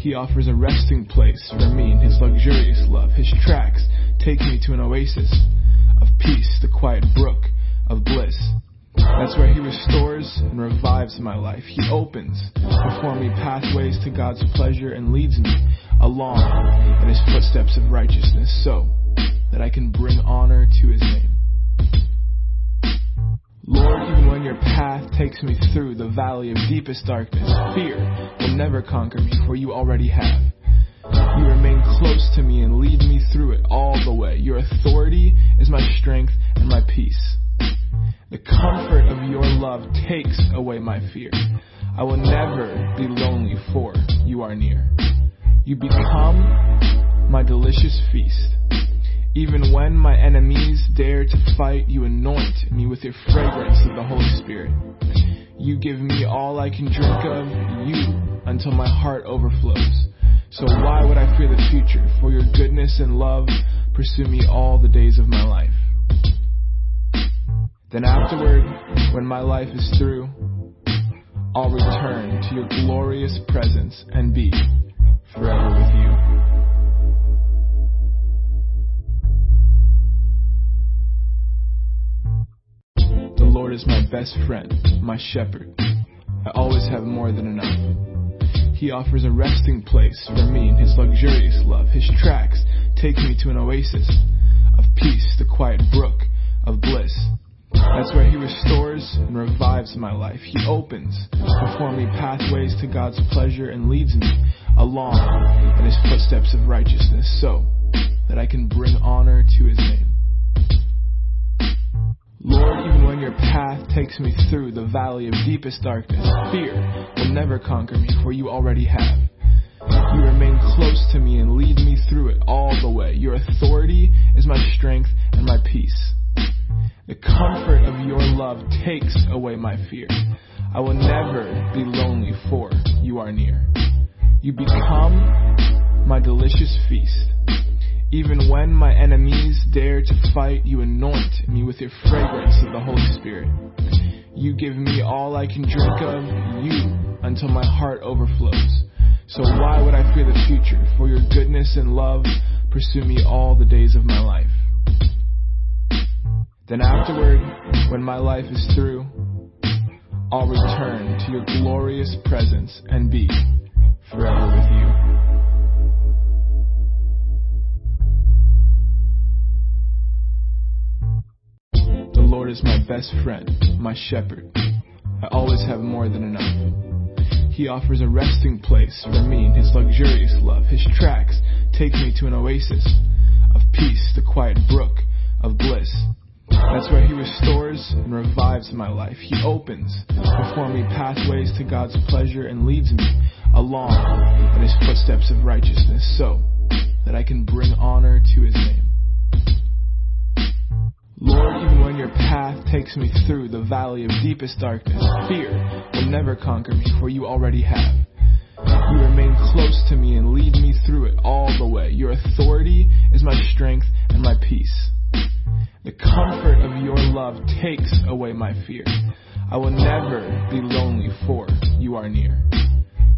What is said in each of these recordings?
He offers a resting place for me in his luxurious love. His tracks take me to an oasis of peace, the quiet brook of bliss. That's where he restores and revives my life. He opens before me pathways to God's pleasure and leads me along in his footsteps of righteousness so that I can bring honor to his name. Lord, your path takes me through the valley of deepest darkness, fear will never conquer me, for you already have. You remain close to me and lead me through it all the way. Your authority is my strength and my peace. The comfort of your love takes away my fear. I will never be lonely, for you are near. You become my delicious feast. Even when my enemies dare to fight, you anoint me with your fragrance of the Holy Spirit. You give me all I can drink of, you, until my heart overflows. So why would I fear the future? For your goodness and love pursue me all the days of my life. Then afterward, when my life is through, I'll return to your glorious presence and be forever with you. Lord is my best friend, my shepherd. I always have more than enough. He offers a resting place for me in his luxurious love. His tracks take me to an oasis of peace, the quiet brook of bliss. That's where he restores and revives my life. He opens before me pathways to God's pleasure and leads me along in his footsteps of righteousness so that I can bring honor to his name. Lord, even when your path takes me through the valley of deepest darkness, fear will never conquer me, for you already have. You remain close to me and lead me through it all the way. Your authority is my strength and my peace. The comfort of your love takes away my fear. I will never be lonely, for you are near. You become my delicious feast. Even when my enemies dare to fight, you anoint me with your fragrance of the Holy Spirit. You give me all I can drink of, you, until my heart overflows. So why would I fear the future? For your goodness and love pursue me all the days of my life. Then afterward, when my life is through, I'll return to your glorious presence and be forever with you. Lord is my best friend, my shepherd. I always have more than enough. He offers a resting place for me in his luxurious love. His tracks take me to an oasis of peace, the quiet brook of bliss. That's where he restores and revives my life. He opens before me pathways to God's pleasure and leads me along in his footsteps of righteousness so that I can bring honor to his name. Lord, even when your path takes me through the valley of deepest darkness, fear will never conquer me, for you already have. You remain close to me and lead me through it all the way. Your authority is my strength and my peace. The comfort of your love takes away my fear. I will never be lonely, for you are near.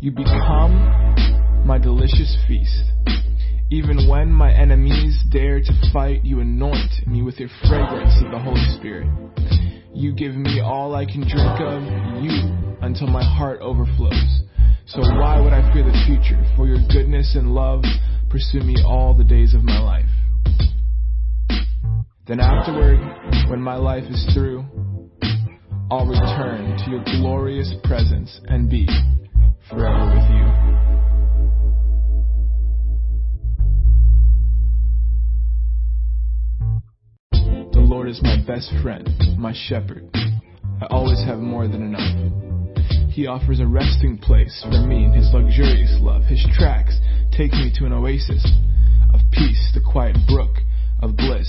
You become my delicious feast. Even when my enemies dare to fight, you anoint me with your fragrance of the Holy Spirit. You give me all I can drink of, you, until my heart overflows. So why would I fear the future? For your goodness and love pursue me all the days of my life. Then afterward, when my life is through, I'll return to your glorious presence and be forever with you. Is my best friend, my shepherd. I always have more than enough. He offers a resting place for me in his luxurious love. His tracks take me to an oasis of peace, the quiet brook of bliss.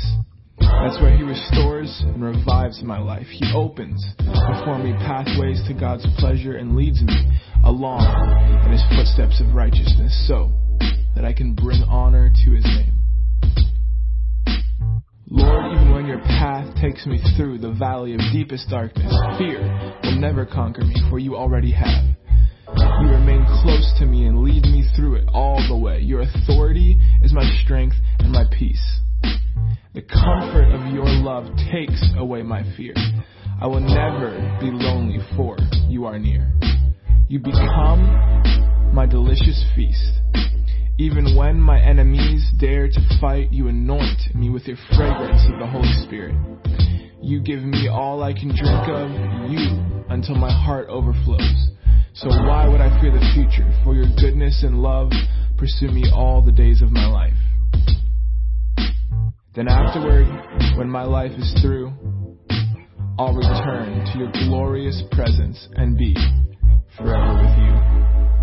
That's where he restores and revives my life. He opens before me pathways to God's pleasure and leads me along in his footsteps of righteousness so that I can bring honor to his name. Lord, even when your path takes me through the valley of deepest darkness, fear will never conquer me, for you already have. You remain close to me and lead me through it all the way. Your authority is my strength and my peace. The comfort of your love takes away my fear. I will never be lonely, for you are near. You become my delicious feast. Even when my enemies dare to fight, you anoint me with your fragrance of the Holy Spirit. You give me all I can drink of, you, until my heart overflows. So why would I fear the future? For your goodness and love pursue me all the days of my life. Then afterward, when my life is through, I'll return to your glorious presence and be forever with you.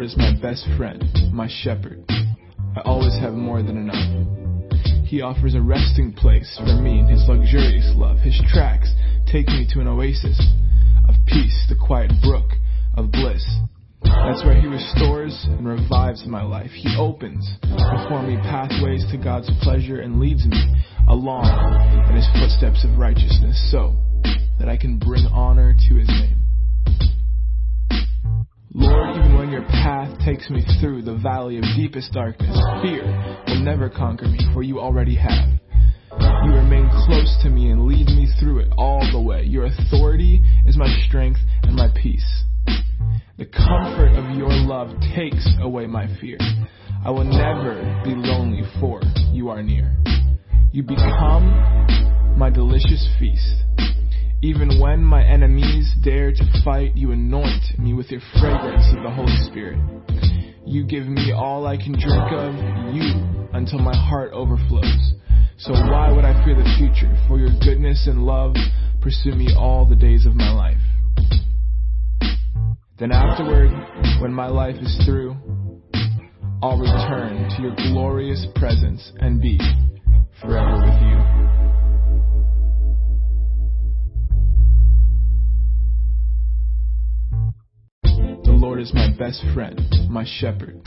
Lord is my best friend, my shepherd. I always have more than enough. He offers a resting place for me in His luxurious love. His tracks take me to an oasis of peace, the quiet brook of bliss. That's where He restores and revives my life. He opens before me pathways to God's pleasure and leads me along in His footsteps of righteousness so that I can bring honor to His name. Lord, even when your path takes me through the valley of deepest darkness, fear will never conquer me, for you already have. You remain close to me and lead me through it all the way. Your authority is my strength and my peace. The comfort of your love takes away my fear. I will never be lonely, for you are near. You become my delicious feast. Even when my enemies dare to fight, you anoint me with your fragrance of the Holy Spirit. You give me all I can drink of, you, until my heart overflows. So why would I fear the future? For your goodness and love pursue me all the days of my life. Then afterward, when my life is through, I'll return to your glorious presence and be forever with you. Lord is my best friend, my shepherd.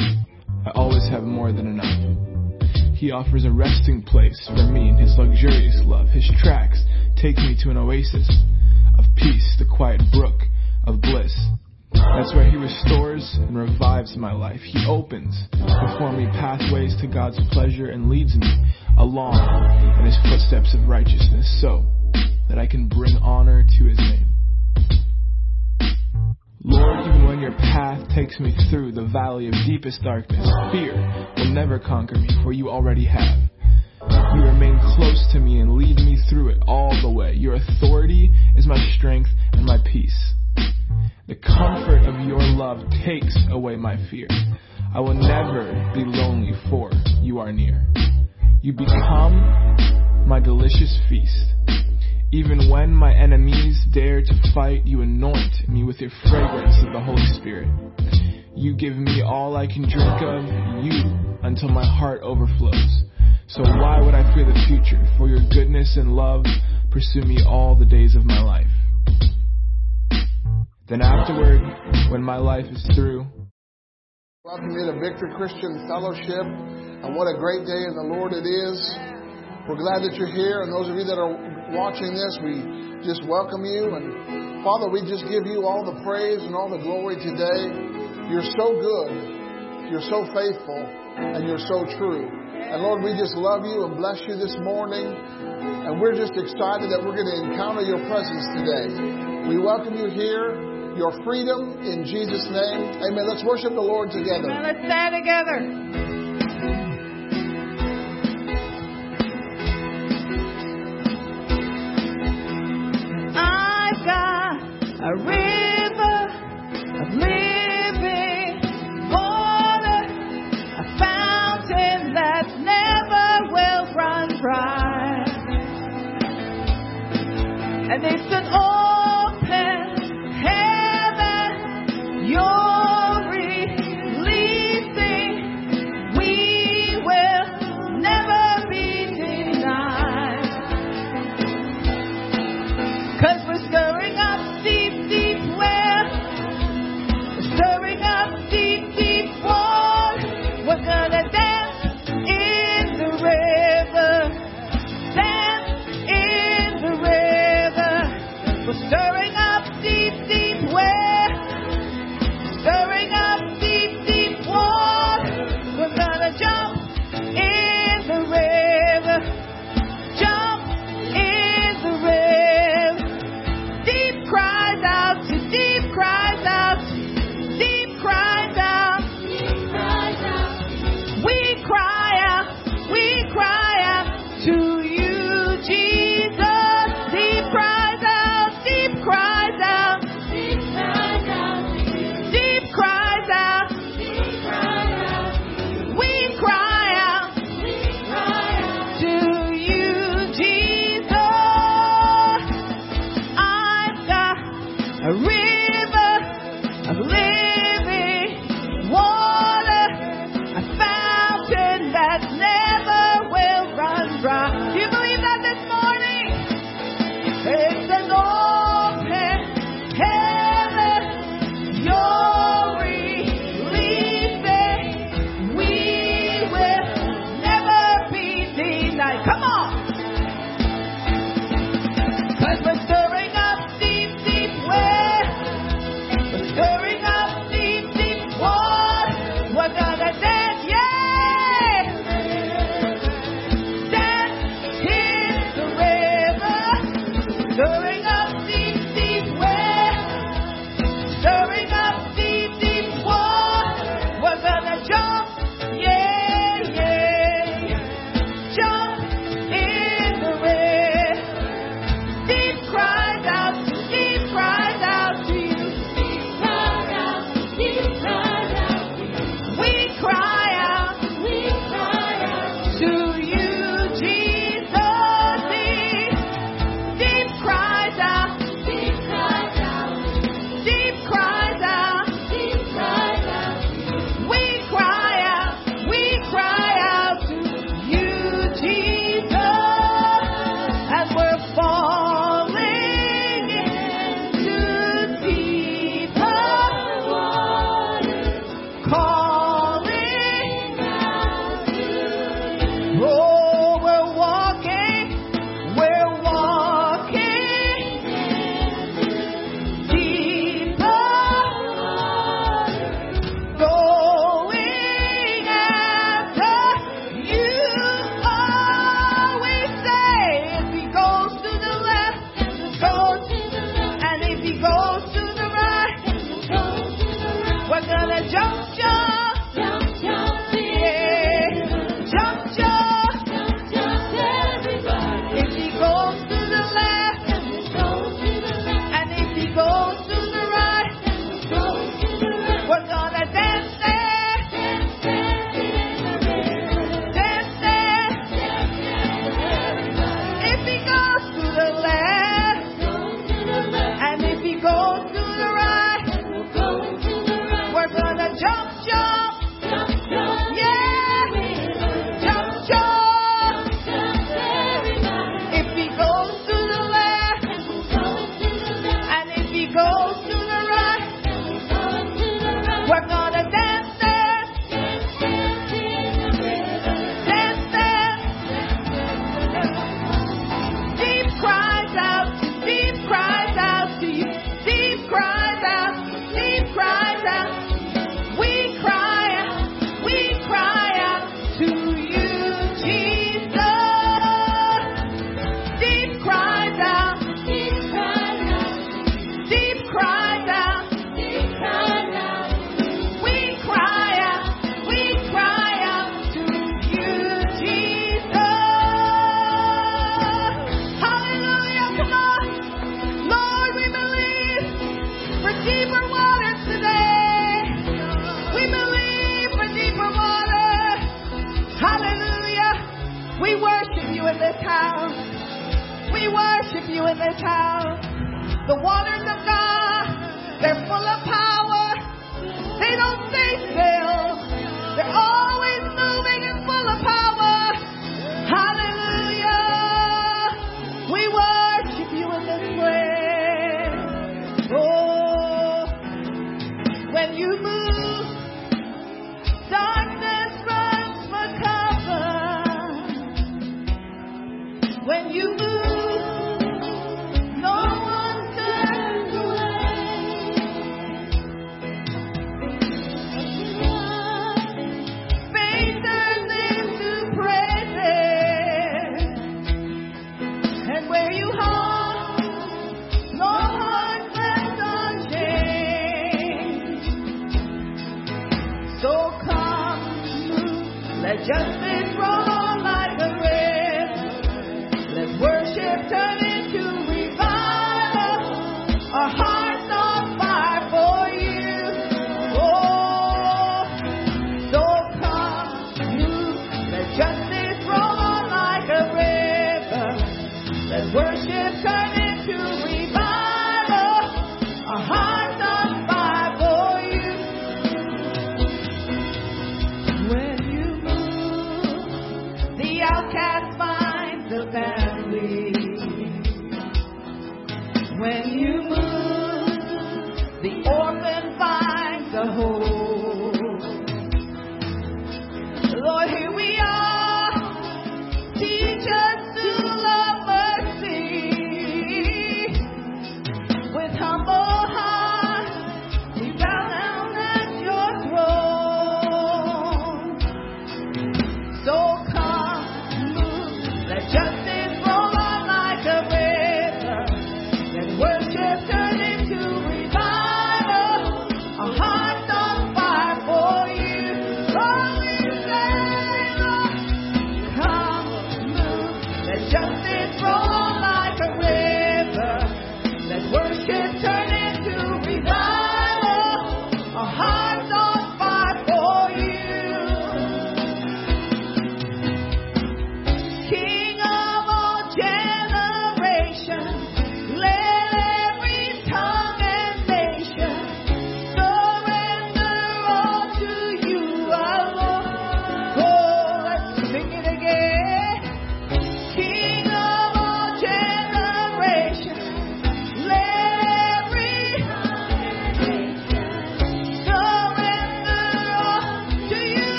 I always have more than enough. He offers a resting place for me in His luxurious love. His tracks take me to an oasis of peace, the quiet brook of bliss. That's where He restores and revives my life. He opens before me pathways to God's pleasure and leads me along in His footsteps of righteousness so that I can bring honor to His name. Lord, your path takes me through the valley of deepest darkness, fear will never conquer me, for you already have. You remain close to me and lead me through it all the way. Your authority is my strength and my peace. The comfort of your love takes away my fear. I will never be lonely, for you are near. You become my delicious feast. Even when my enemies dare to fight, you anoint me with your fragrance of the Holy Spirit. You give me all I can drink of, you, until my heart overflows. So why would I fear the future? For your goodness and love pursue me all the days of my life. Then afterward, when my life is through, Welcome you to Victory Christian Fellowship, and what a great day in the Lord it is. We're glad that you're here, and those of you that are watching this, we just welcome you. And Father, we just give you all the praise and all the glory today. You're so good, you're so faithful, and you're so true. And Lord, we just love you and bless you this morning. And we're just excited that we're going to encounter your presence today. We welcome you here, your freedom in Jesus' name. Amen. Let's worship the Lord together. Now let's stand together. And they said, open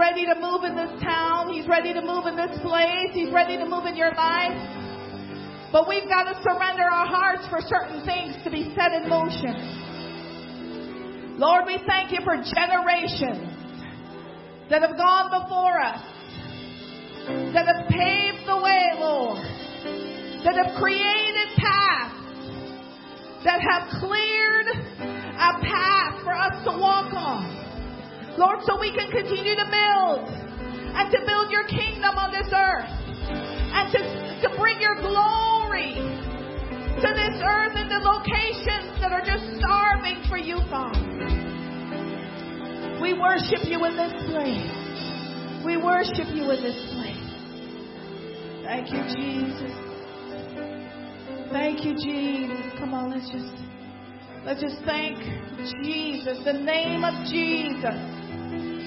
ready to move in this town. He's ready to move in this place. He's ready to move in your life. But we've got to surrender our hearts for certain things to be set in motion. Lord, we thank you for generations that have gone before us, that have paved the way, Lord, that have created paths, that have Lord, so we can continue to build and to build your kingdom on this earth and to, to bring your glory to this earth and the locations that are just starving for you, Father. We worship you in this place. We worship you in this place. Thank you, Jesus. Thank you, Jesus. Come on, let's just let's just thank Jesus, the name of Jesus.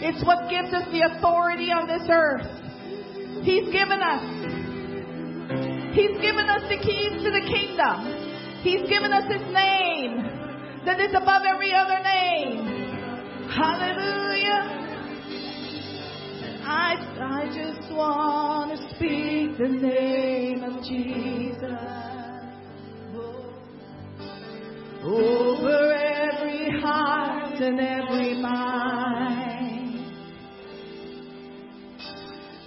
It's what gives us the authority on this earth. He's given us. He's given us the keys to the kingdom. He's given us His name that is above every other name. Hallelujah. I, I just want to speak the name of Jesus over every heart and every mind.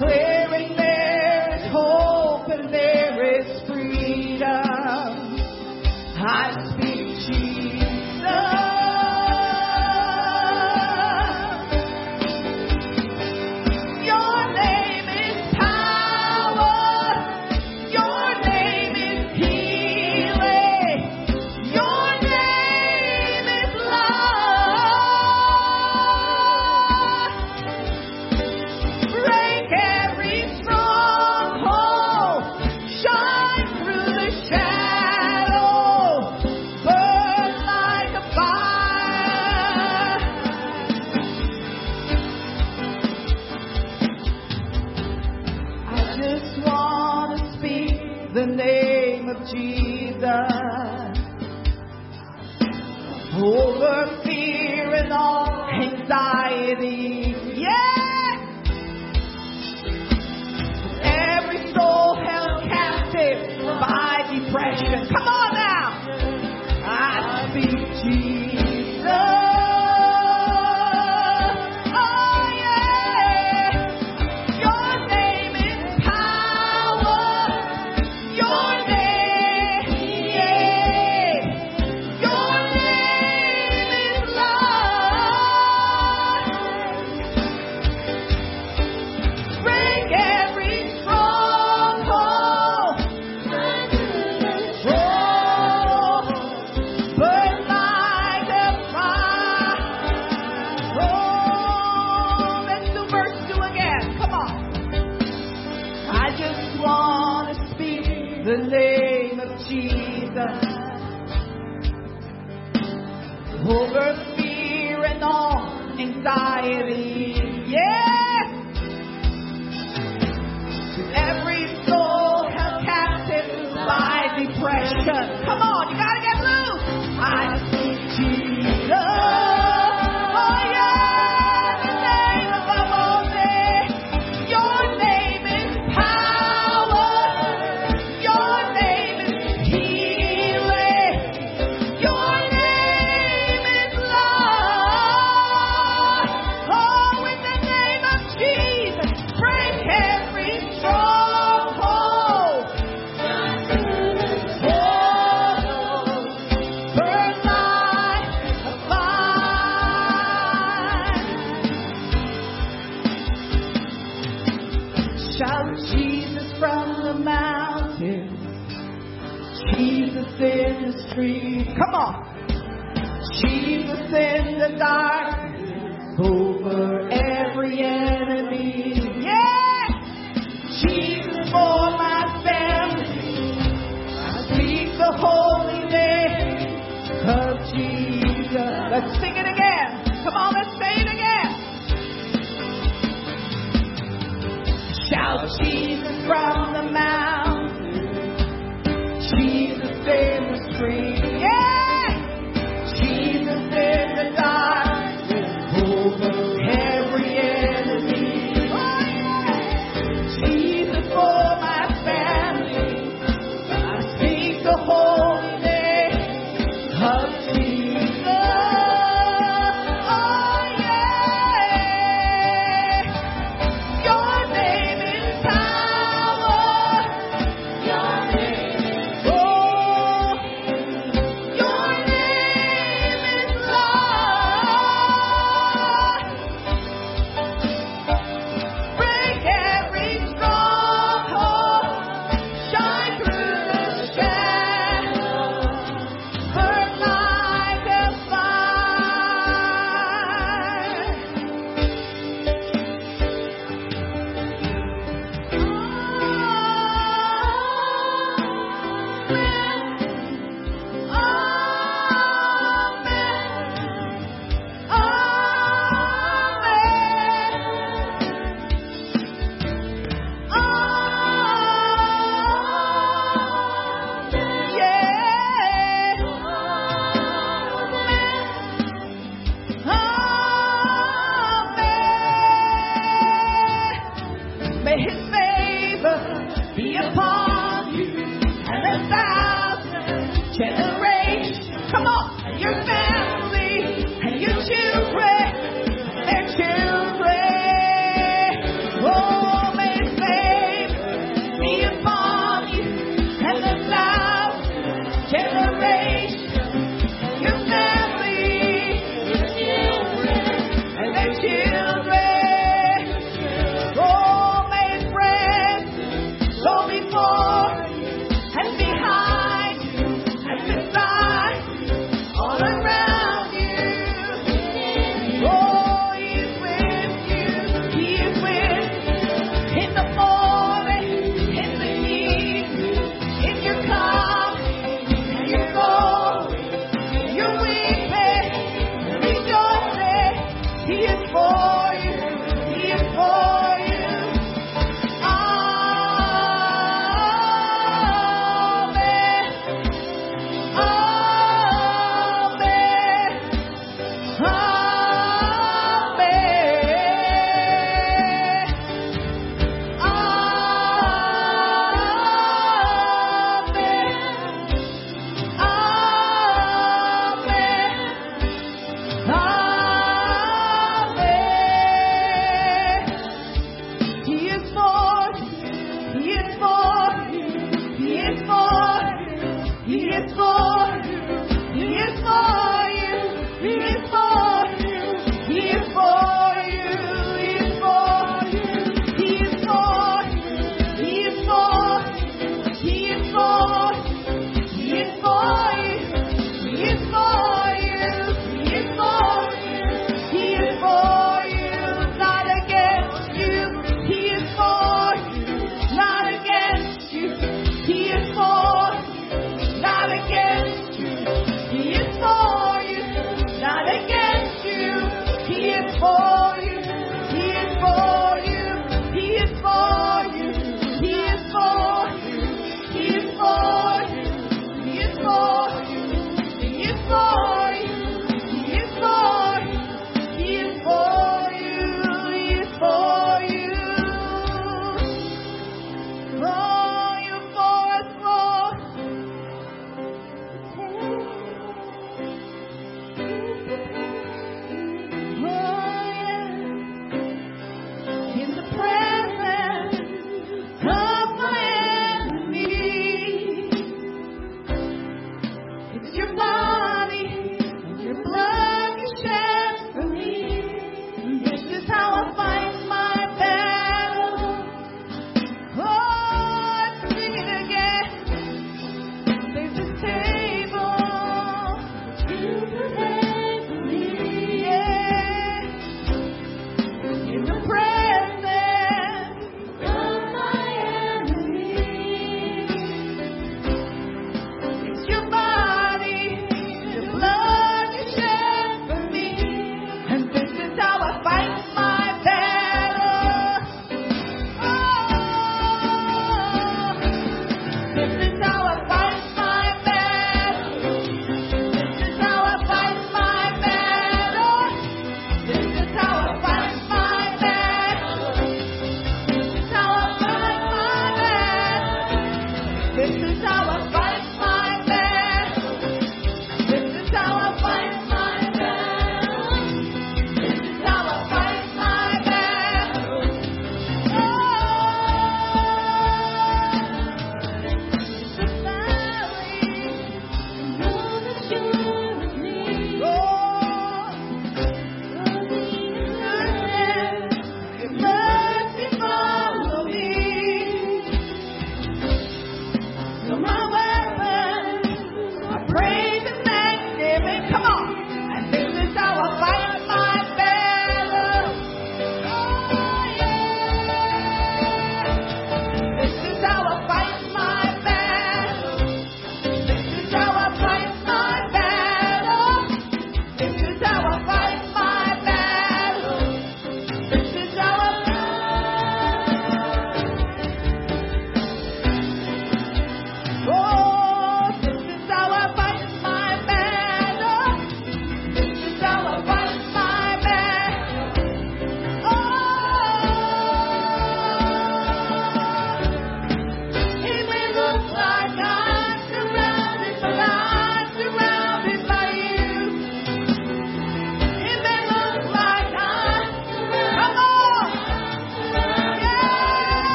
declaring there is hope and there is freedom. I anxiety. Yes! Every soul held captive by depression. Come on!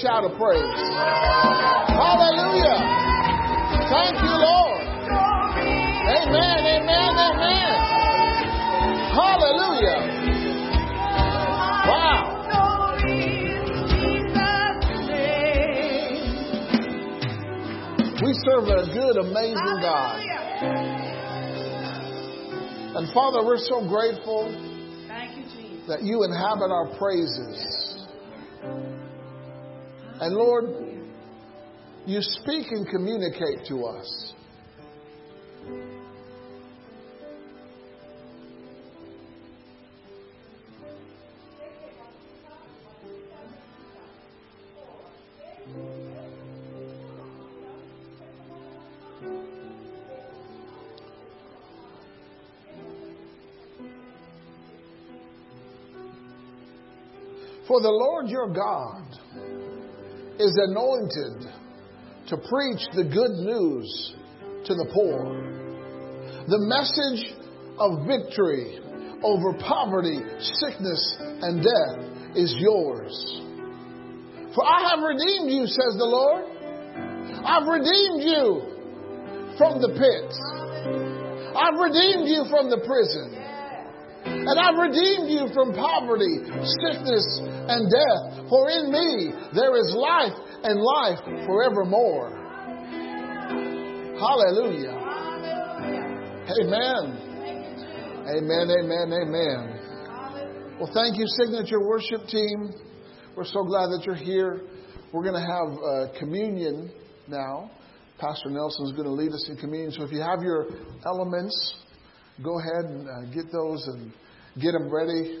Shout of praise. Hallelujah. Thank you, Lord. Amen, amen, amen. Hallelujah. Wow. We serve a good, amazing God. And Father, we're so grateful Thank you, Jesus. that you inhabit our praises. And Lord, you speak and communicate to us. For the Lord your God is anointed to preach the good news to the poor. The message of victory over poverty, sickness, and death is yours. For I have redeemed you, says the Lord. I've redeemed you from the pit. I've redeemed you from the prison. And I've redeemed you from poverty, sickness, and death. For in me there is life and life forevermore. Hallelujah. Amen. Amen, amen, amen. Well, thank you, Signature Worship Team. We're so glad that you're here. We're going to have uh, communion now. Pastor Nelson is going to lead us in communion. So if you have your elements, go ahead and uh, get those and get them ready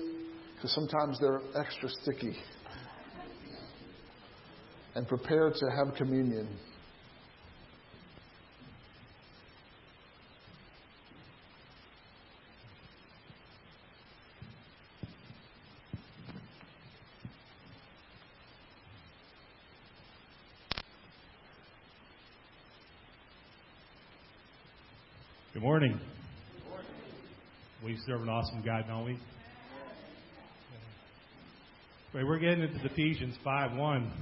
because sometimes they're extra sticky. And prepare to have communion. Good morning. We serve an awesome God, don't we? We're getting into Ephesians 5 1. It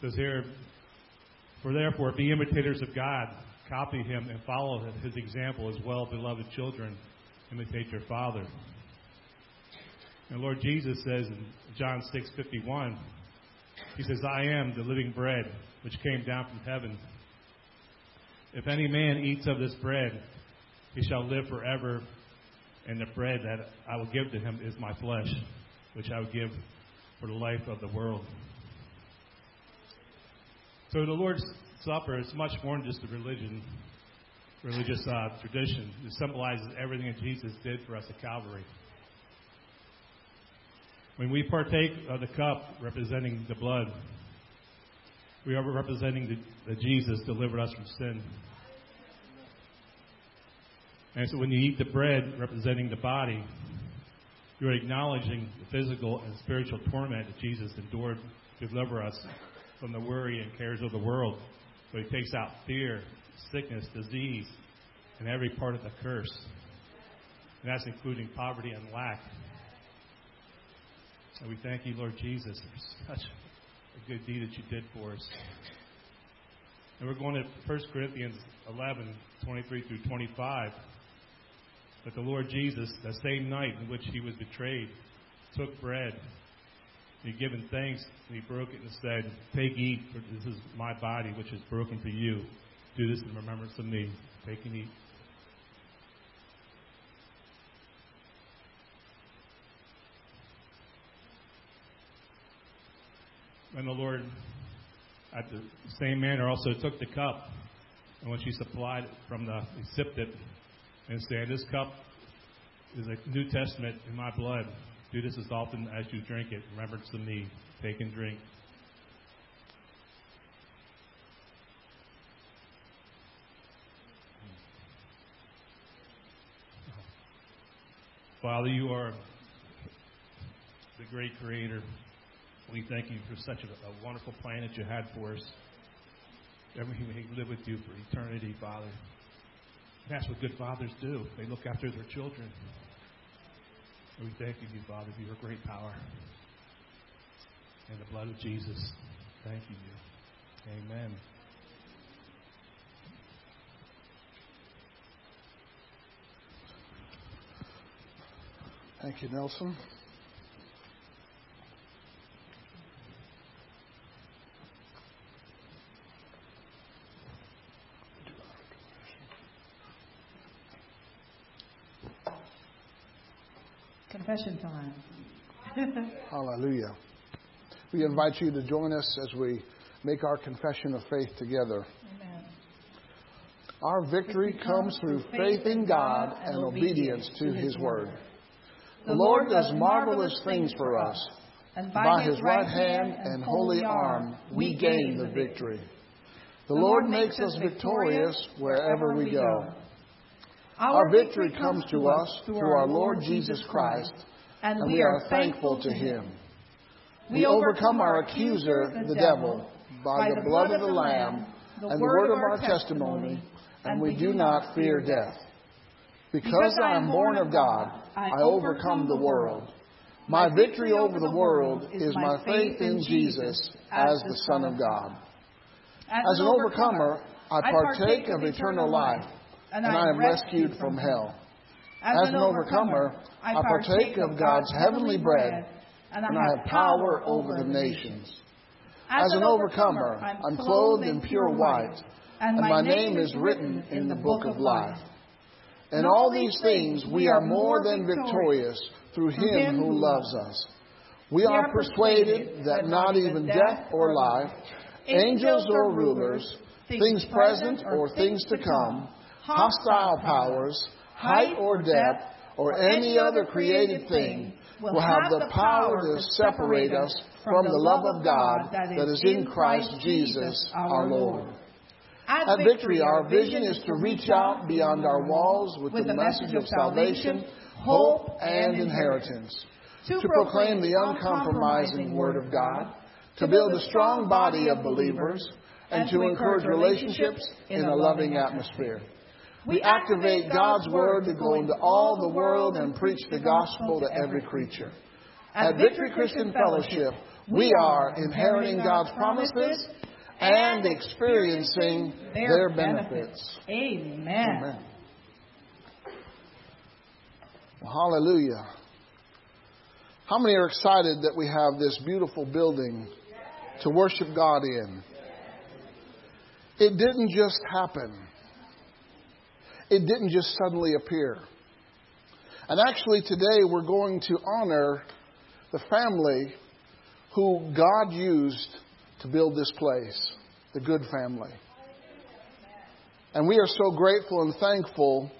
says here, For therefore be imitators of God, copy him, and follow his example as well, beloved children. Imitate your Father. And Lord Jesus says in John six fifty one, He says, I am the living bread which came down from heaven. If any man eats of this bread, he shall live forever, and the bread that I will give to him is my flesh, which I will give for the life of the world. So the Lord's Supper is much more than just a religion, religious uh, tradition. It symbolizes everything that Jesus did for us at Calvary. When we partake of the cup representing the blood, we are representing the Jesus delivered us from sin. And so when you eat the bread representing the body, you're acknowledging the physical and spiritual torment that Jesus endured to deliver us from the worry and cares of the world. So he takes out fear, sickness, disease, and every part of the curse. And that's including poverty and lack. And we thank you, Lord Jesus, for such a good deed that you did for us. And we're going to 1 Corinthians 11, 23 through 25. But the Lord Jesus, the same night in which he was betrayed, took bread. He given thanks, and he broke it and said, Take, eat, for this is my body, which is broken for you. Do this in remembrance of me. Take and eat. And the Lord, at the same manner, also took the cup, and when she supplied it from the, he sipped it, and said, This cup is a New Testament in my blood. Do this as often as you drink it. Remembrance of me. Take and drink. Father, you are the great creator. We thank you for such a, a wonderful plan that you had for us. That we may live with you for eternity, Father. That's what good fathers do. They look after their children. And we thank you, Father, for your great power. and the blood of Jesus. Thank you. Amen. Thank you, Nelson. Confession time. Hallelujah. We invite you to join us as we make our confession of faith together. Amen. Our victory comes through faith in God and obedience to His word. The Lord does marvelous things for us. and By His right hand and holy arm, we gain the victory. The Lord makes us victorious wherever we go. Our victory comes to us through our Lord Jesus Christ, and we are thankful to Him. We overcome our accuser, the devil, by the blood of the Lamb and the word of our testimony, and we do not fear death. Because I am born of God, I overcome the world. My victory over the world is my faith in Jesus as the Son of God. As an overcomer, I partake of eternal life, and I am rescued from hell. As an overcomer, I partake of God's heavenly bread, and I have power over the nations. As an overcomer, I'm clothed in pure white, and my name is written in the book of life. In all these things, we are more than victorious through Him who loves us. We are persuaded that not even death or life, angels or rulers, things present or things to come, hostile powers, height or depth, or any other created thing will have the power to separate us from the love of God that is in Christ Jesus our Lord. At Victory, our vision is to reach out beyond our walls with the message of salvation, hope, and inheritance, to proclaim the uncompromising Word of God, to build a strong body of believers, and to encourage relationships in a loving atmosphere. We activate God's Word to go into all the world and preach the gospel to every creature. At Victory Christian Fellowship, we are inheriting God's promises and experiencing their benefits. Amen. Amen. Well, hallelujah. How many are excited that we have this beautiful building to worship God in? It didn't just happen. It didn't just suddenly appear. And actually, today we're going to honor the family who God used to build this place, the Good family. And we are so grateful and thankful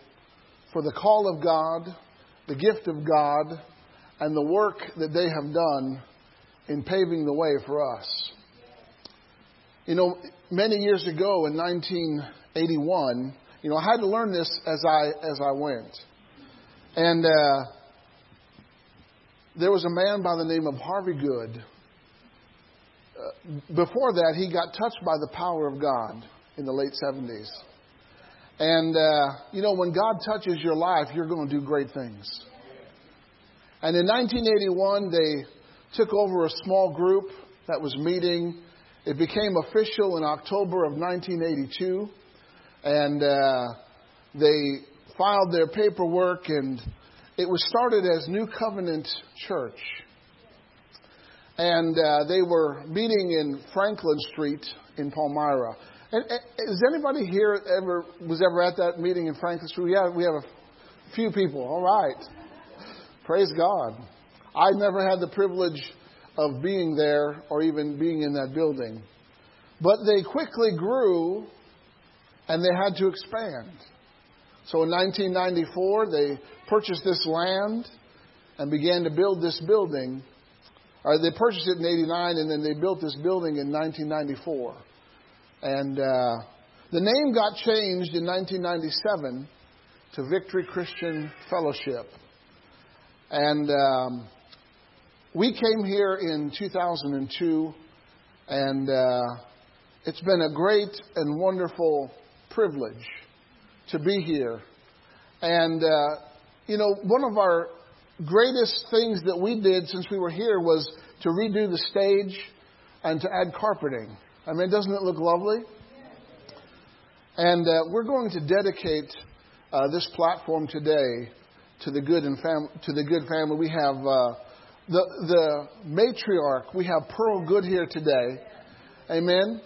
for the call of God, the gift of God, and the work that they have done in paving the way for us. You know, many years ago in 1981, you know, I had to learn this as I as I went, and uh, there was a man by the name of Harvey Good. Uh, before that, he got touched by the power of God in the late 70s. And, uh, you know, when God touches your life, you're going to do great things. And in 1981, they took over a small group that was meeting. It became official in October of 1982. And uh, they filed their paperwork, and it was started as New Covenant Church. And uh, they were meeting in Franklin Street in Palmyra. And, and, is anybody here ever was ever at that meeting in Franklin Street? Yeah, we have a few people. All right. Praise God. I never had the privilege of being there or even being in that building. But they quickly grew and they had to expand. So in 1994, they purchased this land and began to build this building. Or they purchased it in 89 and then they built this building in 1994. And uh, the name got changed in 1997 to Victory Christian Fellowship. And um, we came here in 2002, and uh, it's been a great and wonderful privilege to be here. And, uh, you know, one of our greatest things that we did since we were here was to redo the stage and to add carpeting. I mean, doesn't it look lovely? And uh, we're going to dedicate uh, this platform today to the good and fam- to the good family. We have uh, the the matriarch. We have Pearl Good here today. Amen.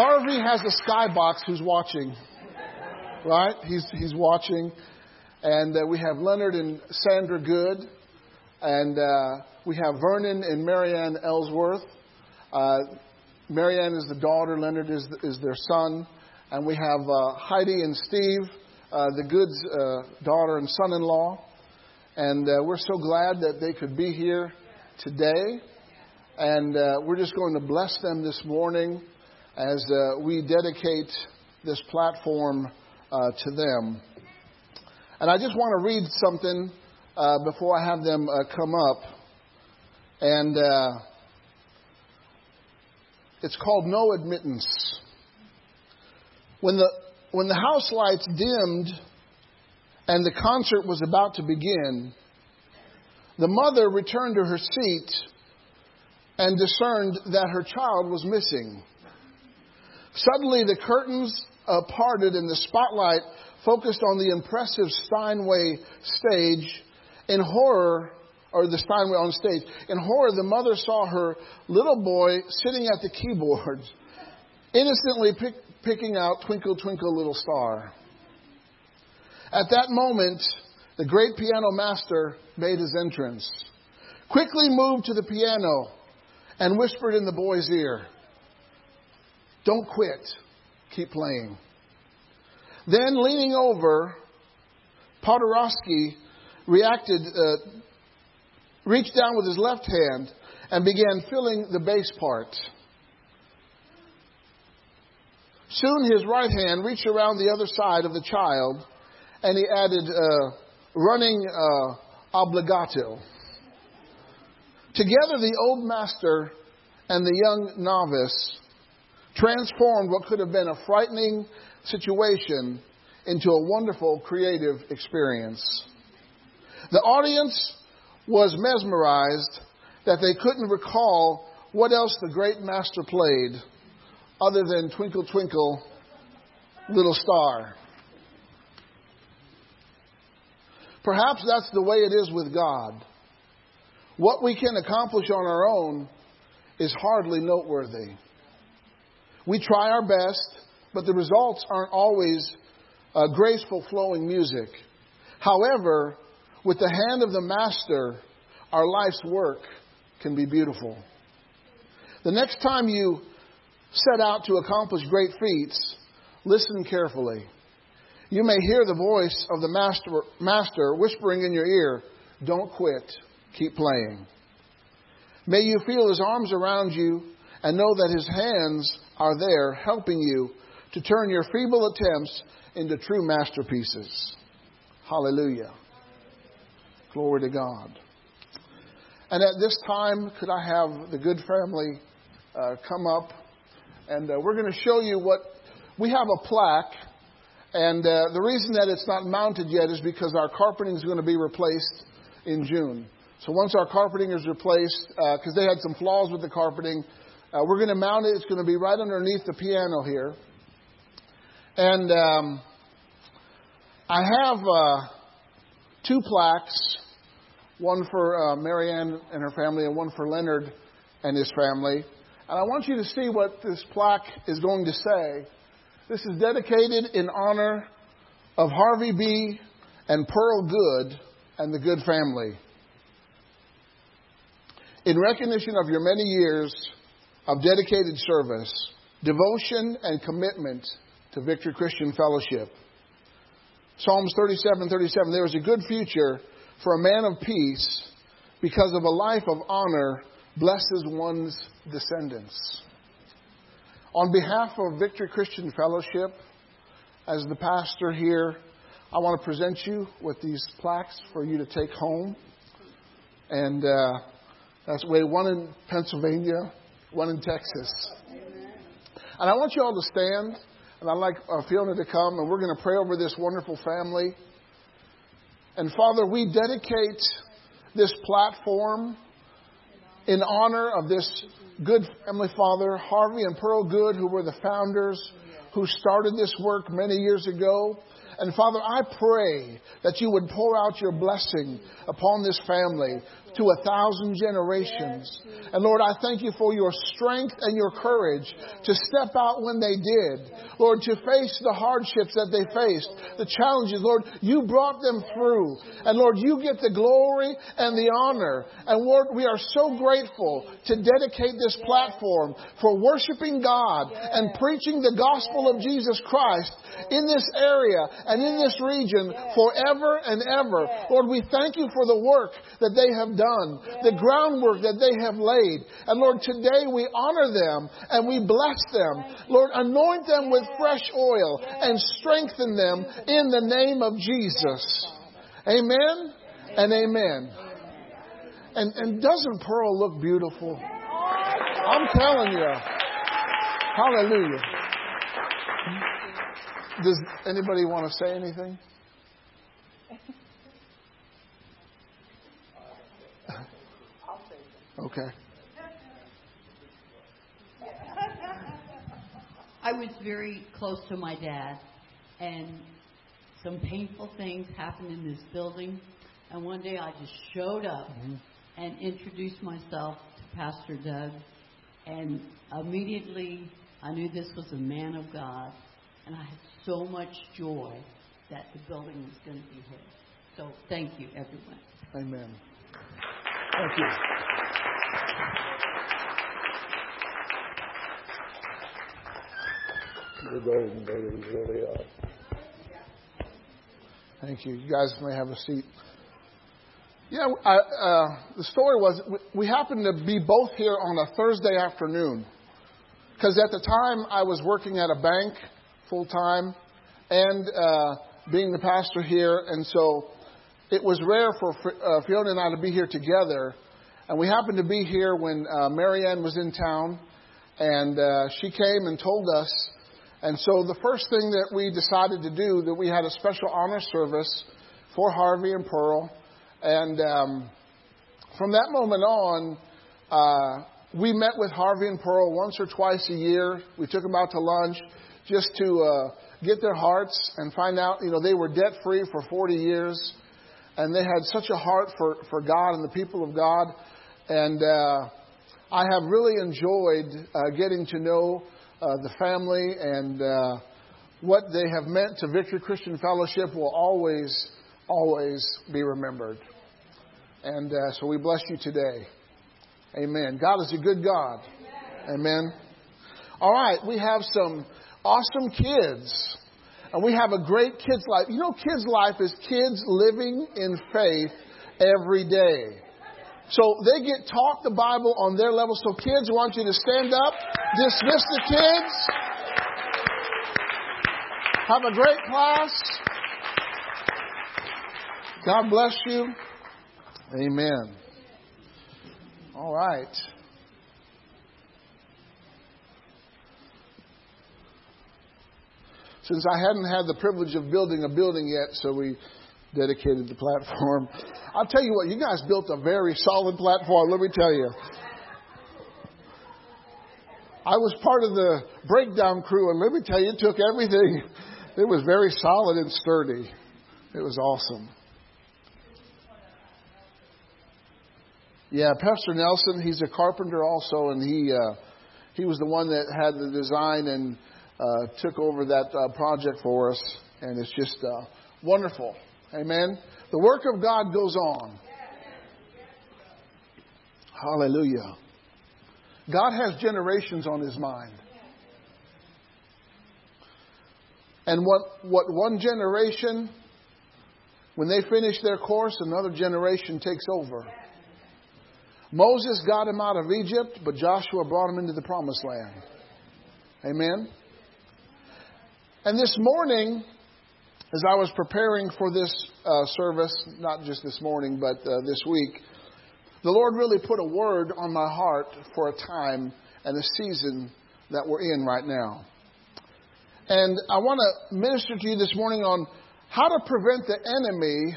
Harvey has a skybox who's watching, right? He's he's watching, and uh, we have Leonard and Sandra Good, and uh, we have Vernon and Marianne Ellsworth. Uh, Marianne is the daughter, Leonard is the, is their son, and we have uh, Heidi and Steve, uh, the Goods' uh, daughter and son-in-law, and uh, we're so glad that they could be here today, and uh, we're just going to bless them this morning as uh, we dedicate this platform uh, to them. And I just want to read something uh, before I have them uh, come up. And uh, it's called No Admittance. When the, when the house lights dimmed and the concert was about to begin, the mother returned to her seat and discerned that her child was missing. Suddenly, the curtains uh, parted and the spotlight focused on the impressive Steinway stage. In horror, or the Steinway on stage, in horror, the mother saw her little boy sitting at the keyboard, innocently pick, picking out Twinkle, Twinkle, Little Star. At that moment, the great piano master made his entrance, quickly moved to the piano, and whispered in the boy's ear, don't quit. Keep playing. Then, leaning over, Paderewski reacted, uh, reached down with his left hand and began filling the bass part. Soon his right hand reached around the other side of the child and he added uh, running uh, obligato. Together, the old master and the young novice transformed what could have been a frightening situation into a wonderful creative experience. The audience was mesmerized that they couldn't recall what else the great master played other than Twinkle, Twinkle, Little Star. Perhaps that's the way it is with God. What we can accomplish on our own is hardly noteworthy. We try our best, but the results aren't always uh, graceful, flowing music. However, with the hand of the Master, our life's work can be beautiful. The next time you set out to accomplish great feats, listen carefully. You may hear the voice of the master, master whispering in your ear, Don't quit, keep playing. May you feel his arms around you and know that his hands are there helping you to turn your feeble attempts into true masterpieces. Hallelujah. Glory to God. And at this time, could I have the good family uh, come up? And uh, we're going to show you what we have a plaque. And uh, the reason that it's not mounted yet is because our carpeting is going to be replaced in June. So once our carpeting is replaced, because uh, they had some flaws with the carpeting, uh, we're going to mount it. It's going to be right underneath the piano here. And um, I have uh, two plaques one for uh, Marianne and her family, and one for Leonard and his family. And I want you to see what this plaque is going to say. This is dedicated in honor of Harvey B. and Pearl Good and the Good family. In recognition of your many years of dedicated service, devotion, and commitment to Victory Christian Fellowship. Psalms 37 37 There is a good future for a man of peace because of a life of honor blesses one's descendants. On behalf of Victory Christian Fellowship, as the pastor here, I want to present you with these plaques for you to take home. And uh, that's way one in Pennsylvania, one in Texas. And I want you all to stand, and I'd like uh, Fiona to come, and we're going to pray over this wonderful family. And Father, we dedicate this platform in honor of this good family father, Harvey and Pearl Good, who were the founders, who started this work many years ago. And Father, I pray that you would pour out your blessing upon this family to a thousand generations. And Lord, I thank you for your strength and your courage to step out when they did. Lord, to face the hardships that they faced, the challenges. Lord, you brought them through. And Lord, you get the glory and the honor. And Lord, we are so grateful to dedicate this platform for worshiping God and preaching the gospel of Jesus Christ in this area and in this region forever and ever. Lord, we thank you for the work that they have done, the groundwork that they have laid. And Lord, today we honor them and we bless them. Lord, anoint them with fresh oil and strengthen them in the name of Jesus. Amen and amen. And, and doesn't Pearl look beautiful? I'm telling you. Hallelujah. Does anybody want to say anything? Okay. I was very close to my dad, and some painful things happened in this building. And one day I just showed up mm-hmm. and introduced myself to Pastor Doug, and immediately I knew this was a man of God, and I had so much joy that the building was going to be his. So thank you, everyone. Amen. Thank you. The golden babies really are. Thank you. You guys may have a seat. Yeah, I, uh, the story was we- we happened to be both here on a Thursday afternoon. Because at the time I was working at a bank full time and uh, being the pastor here, and so it was rare for uh, Fiona and I to be here together. And we happened to be here when uh, Marianne was in town, and uh, she came and told us. And so the first thing that we decided to do, that we had a special honor service for Harvey and Pearl, and um, from that moment on, uh, we met with Harvey and Pearl once or twice a year. We took them out to lunch just to uh, get their hearts and find out. You know, they were debt free for 40 years, and they had such a heart for for God and the people of God. And uh, I have really enjoyed uh, getting to know uh, the family and uh, what they have meant to Victory Christian Fellowship will always, always be remembered. And uh, so we bless you today. Amen. God is a good God. Amen. All right, we have some awesome kids. And we have a great kids' life. You know, kids' life is kids living in faith every day. So they get taught the Bible on their level. So kids, I want you to stand up, dismiss the kids. Have a great class. God bless you. Amen. All right. Since I hadn't had the privilege of building a building yet, so we dedicated the platform. I'll tell you what, you guys built a very solid platform, let me tell you. I was part of the breakdown crew, and let me tell you, it took everything. It was very solid and sturdy. It was awesome. Yeah, Pastor Nelson, he's a carpenter also, and he uh, he was the one that had the design and took over that uh, project for us, and it's just uh, wonderful. Amen. The work of God goes on. Hallelujah. God has generations on His mind. And what, what one generation, when they finish their course, another generation takes over. Moses got him out of Egypt, but Joshua brought him into the promised land. Amen. And this morning, as I was preparing for this uh, service, not just this morning, but uh, this week, the Lord really put a word on my heart for a time and a season that we're in right now. And I want to minister to you this morning on how to prevent the enemy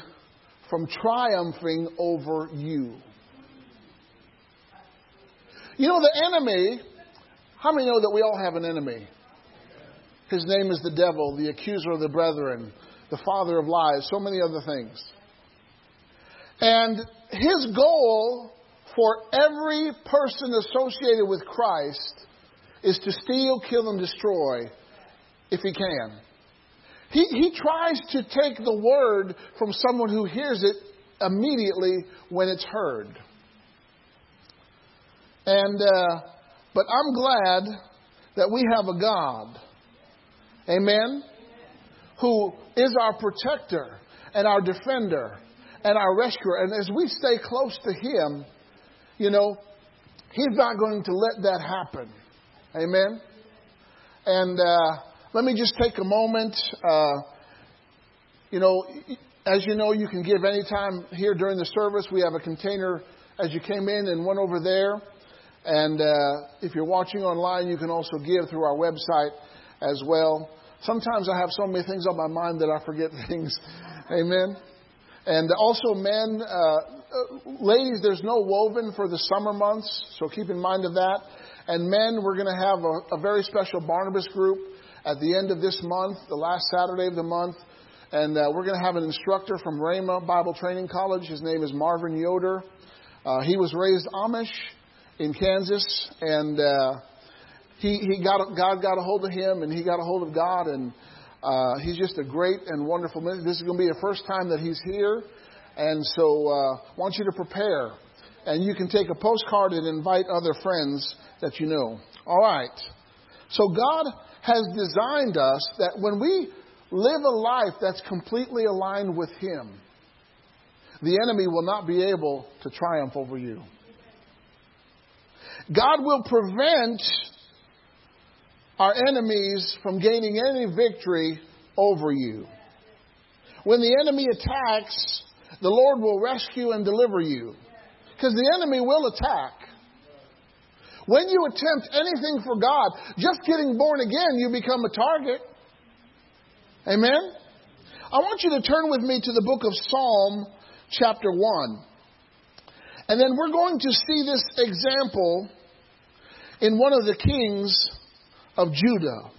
from triumphing over you. You know, the enemy, how many know that we all have an enemy? His name is the devil, the accuser of the brethren, the father of lies, so many other things. And his goal for every person associated with Christ is to steal, kill, and destroy if he can. He, he tries to take the word from someone who hears it immediately when it's heard. And, uh, but I'm glad that we have a God, amen, who is our protector and our defender and our rescuer. And as we stay close to Him, you know, He's not going to let that happen. Amen. And uh, let me just take a moment. Uh, you know, as you know, you can give anytime here during the service. We have a container as you came in and one over there. And uh, if you're watching online, you can also give through our website as well. Sometimes I have so many things on my mind that I forget things. Amen. And also, men, uh, ladies, there's no woven for the summer months, so keep in mind of that. And men, we're going to have a, a very special Barnabas group at the end of this month, the last Saturday of the month. And uh, we're going to have an instructor from Rhema Bible Training College. His name is Marvin Yoder. Uh, he was raised Amish in Kansas, and uh, he he got God got a hold of him, and he got a hold of God, and uh, he's just a great and wonderful man. This is going to be the first time that he's here, and so uh, want you to prepare, and you can take a postcard and invite other friends that you know. All right. So God has designed us that when we live a life that's completely aligned with Him, the enemy will not be able to triumph over you. God will prevent our enemies from gaining any victory over you. When the enemy attacks, the Lord will rescue and deliver you. Because the enemy will attack. When you attempt anything for God, just getting born again, you become a target. Amen? I want you to turn with me to the book of Psalm, chapter 1. And then we're going to see this example in one of the kings of Judah.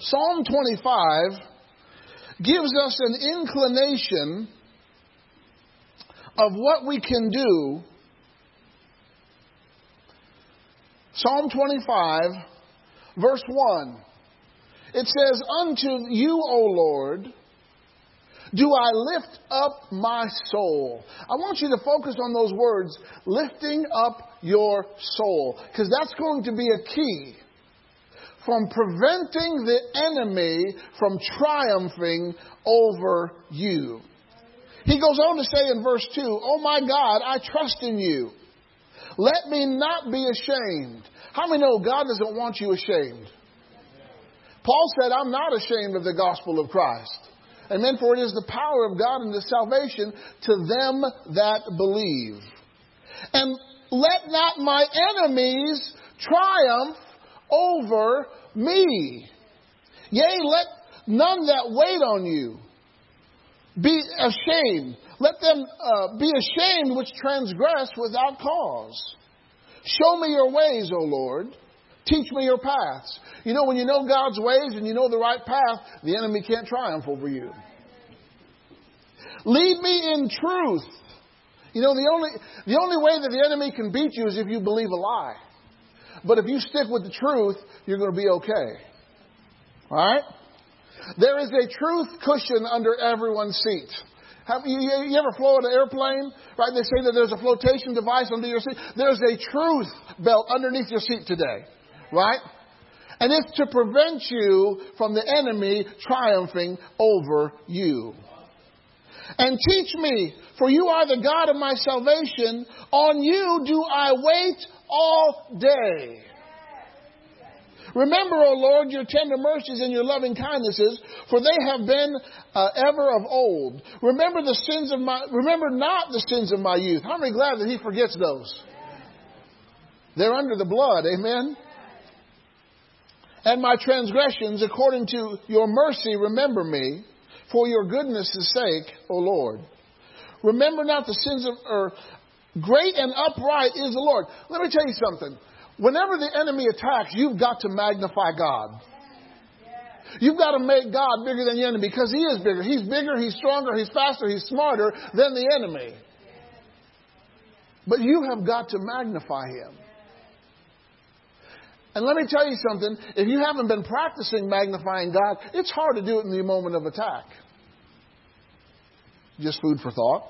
Psalm 25 gives us an inclination of what we can do. Psalm 25, verse 1. It says, Unto you, O Lord, do I lift up my soul? I want you to focus on those words, lifting up your soul, because that's going to be a key from preventing the enemy from triumphing over you. He goes on to say in verse 2, Oh my God, I trust in you. Let me not be ashamed. How many know God doesn't want you ashamed? Paul said, I'm not ashamed of the gospel of Christ. Amen. For it is the power of God and the salvation to them that believe. And let not my enemies triumph over me. Yea, let none that wait on you be ashamed. Let them uh, be ashamed which transgress without cause. Show me your ways, O Lord. Teach me your paths. You know, when you know God's ways and you know the right path, the enemy can't triumph over you. Lead me in truth. You know, the only, the only way that the enemy can beat you is if you believe a lie. But if you stick with the truth, you're going to be okay. All right? There is a truth cushion under everyone's seat. Have you, you ever flown an airplane? Right? They say that there's a flotation device under your seat. There's a truth belt underneath your seat today. Right? And it's to prevent you from the enemy triumphing over you. And teach me, for you are the God of my salvation. On you do I wait all day. Remember, O Lord, your tender mercies and your loving kindnesses, for they have been uh, ever of old. Remember the sins of my, remember not the sins of my youth. How many glad that He forgets those? They're under the blood, amen? And my transgressions, according to your mercy, remember me. for your goodness' sake, O Lord. Remember not the sins of, earth. great and upright is the Lord. Let me tell you something. Whenever the enemy attacks, you've got to magnify God. You've got to make God bigger than the enemy because he is bigger. He's bigger, he's stronger, he's faster, he's smarter than the enemy. But you have got to magnify him. And let me tell you something if you haven't been practicing magnifying God, it's hard to do it in the moment of attack. Just food for thought.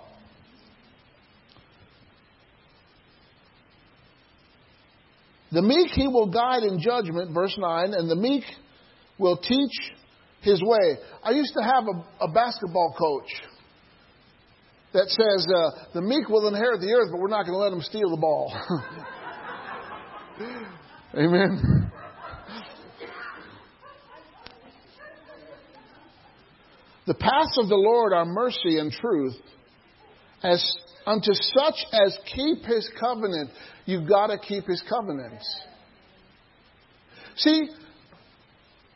The meek he will guide in judgment, verse 9, and the meek will teach his way. I used to have a, a basketball coach that says, uh, the meek will inherit the earth, but we're not going to let them steal the ball. Amen. The paths of the Lord are mercy and truth. As unto such as keep his covenant, you've got to keep his covenants. See,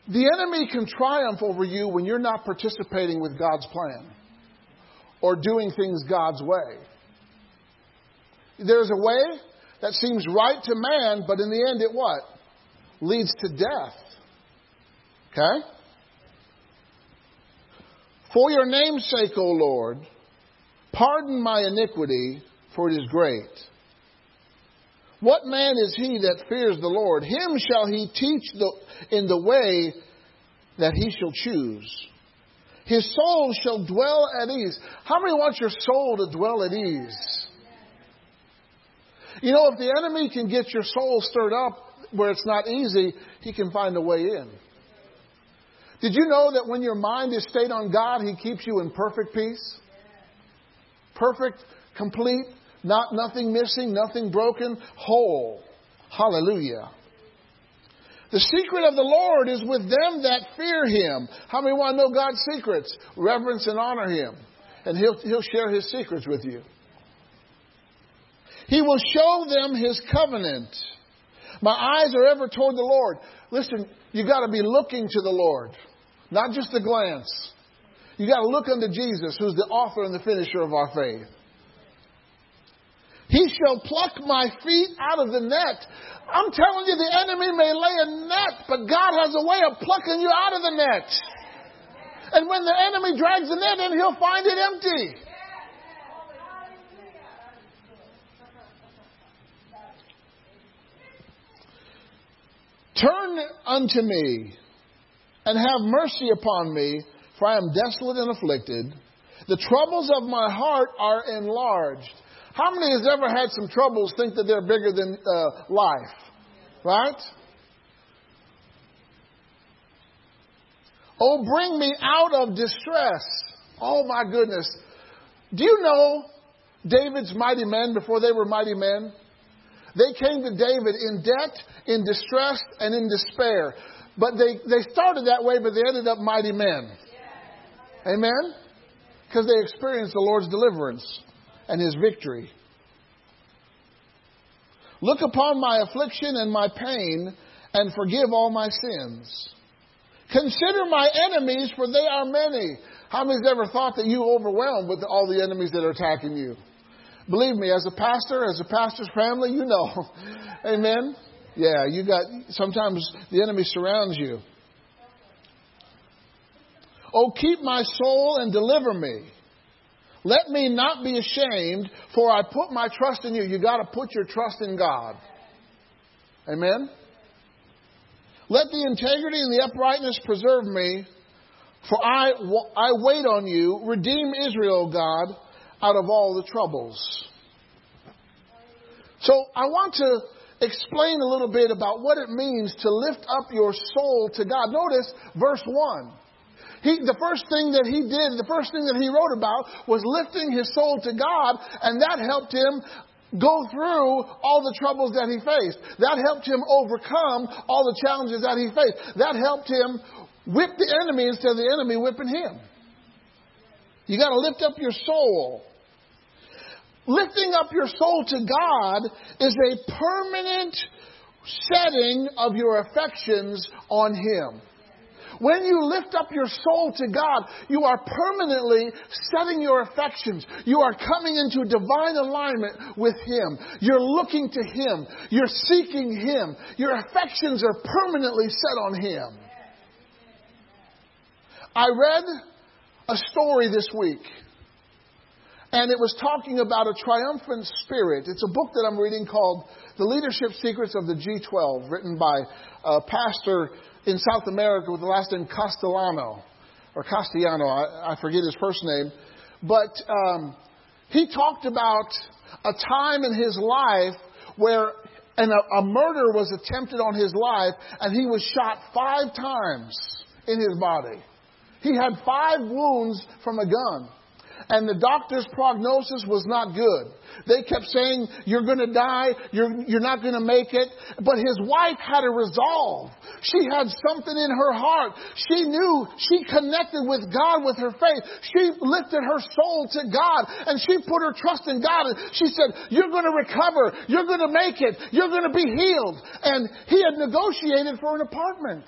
the enemy can triumph over you when you're not participating with God's plan or doing things God's way. There's a way that seems right to man, but in the end, it what? Leads to death. Okay? For your name's sake, O Lord, pardon my iniquity, for it is great. What man is he that fears the Lord? Him shall he teach the, in the way that he shall choose. His soul shall dwell at ease. How many want your soul to dwell at ease? You know, if the enemy can get your soul stirred up where it's not easy, he can find a way in. Did you know that when your mind is stayed on God, he keeps you in perfect peace? Perfect, complete, not nothing missing, nothing broken, whole. Hallelujah. The secret of the Lord is with them that fear him. How many want to know God's secrets? Reverence and honor him. And he'll, he'll share his secrets with you. He will show them his covenant. My eyes are ever toward the Lord. Listen, you've got to be looking to the Lord, not just a glance. You got to look unto Jesus, who's the author and the finisher of our faith. He shall pluck my feet out of the net. I'm telling you, the enemy may lay a net, but God has a way of plucking you out of the net. And when the enemy drags the net in, he'll find it empty. Turn unto me and have mercy upon me, for I am desolate and afflicted. The troubles of my heart are enlarged. How many has ever had some troubles think that they're bigger than uh, life? Right? Oh, bring me out of distress. Oh my goodness. Do you know David's mighty men before they were mighty men? They came to David in debt, in distress, and in despair. But they, they started that way, but they ended up mighty men. Amen? Because they experienced the Lord's deliverance and his victory. Look upon my affliction and my pain and forgive all my sins. Consider my enemies, for they are many. How many's ever thought that you overwhelmed with all the enemies that are attacking you? Believe me, as a pastor, as a pastor's family, you know. Amen. Yeah, you got sometimes the enemy surrounds you. Oh, keep my soul and deliver me. Let me not be ashamed, for I put my trust in you. You got to put your trust in God. Amen. Let the integrity and the uprightness preserve me, for I, I wait on you. Redeem Israel, God, out of all the troubles. So I want to explain a little bit about what it means to lift up your soul to God. Notice verse 1. He, the first thing that he did, the first thing that he wrote about was lifting his soul to God, and that helped him go through all the troubles that he faced. That helped him overcome all the challenges that he faced. That helped him whip the enemy instead of the enemy whipping him. You got to lift up your soul. Lifting up your soul to God is a permanent setting of your affections on Him. When you lift up your soul to God, you are permanently setting your affections. You are coming into divine alignment with Him. You're looking to Him. You're seeking Him. Your affections are permanently set on Him. I read a story this week, and it was talking about a triumphant spirit. It's a book that I'm reading called The Leadership Secrets of the G12, written by a pastor in South America with the last name Castellano, or Castellano, I, I forget his first name. But um, he talked about a time in his life where a, a murder was attempted on his life, and he was shot five times in his body. He had five wounds from a gun. And the doctor's prognosis was not good. They kept saying, You're going to die, you're, you're not going to make it. But his wife had a resolve. She had something in her heart. She knew she connected with God with her faith. She lifted her soul to God and she put her trust in God. And she said, You're going to recover, you're going to make it, you're going to be healed. And he had negotiated for an apartment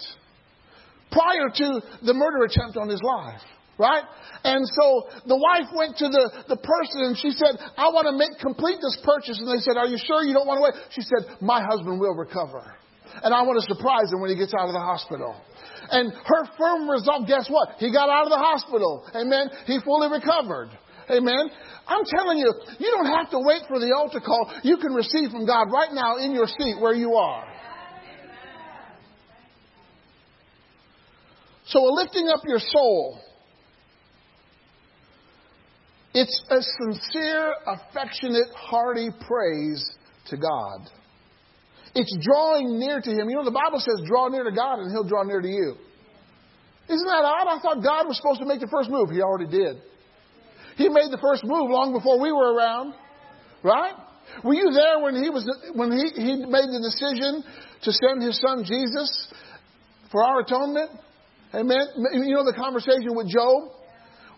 prior to the murder attempt on his life. Right? And so the wife went to the, the person and she said, I want to make complete this purchase. And they said, Are you sure you don't want to wait? She said, My husband will recover. And I want to surprise him when he gets out of the hospital. And her firm resolve, guess what? He got out of the hospital. Amen. He fully recovered. Amen. I'm telling you, you don't have to wait for the altar call. You can receive from God right now in your seat where you are. So, lifting up your soul, it's a sincere, affectionate, hearty praise to God. It's drawing near to Him. You know, the Bible says, draw near to God and He'll draw near to you. Isn't that odd? I thought God was supposed to make the first move. He already did. He made the first move long before we were around. Right? Were you there when he was when he, he made the decision to send his son Jesus for our atonement? Amen. You know the conversation with Job?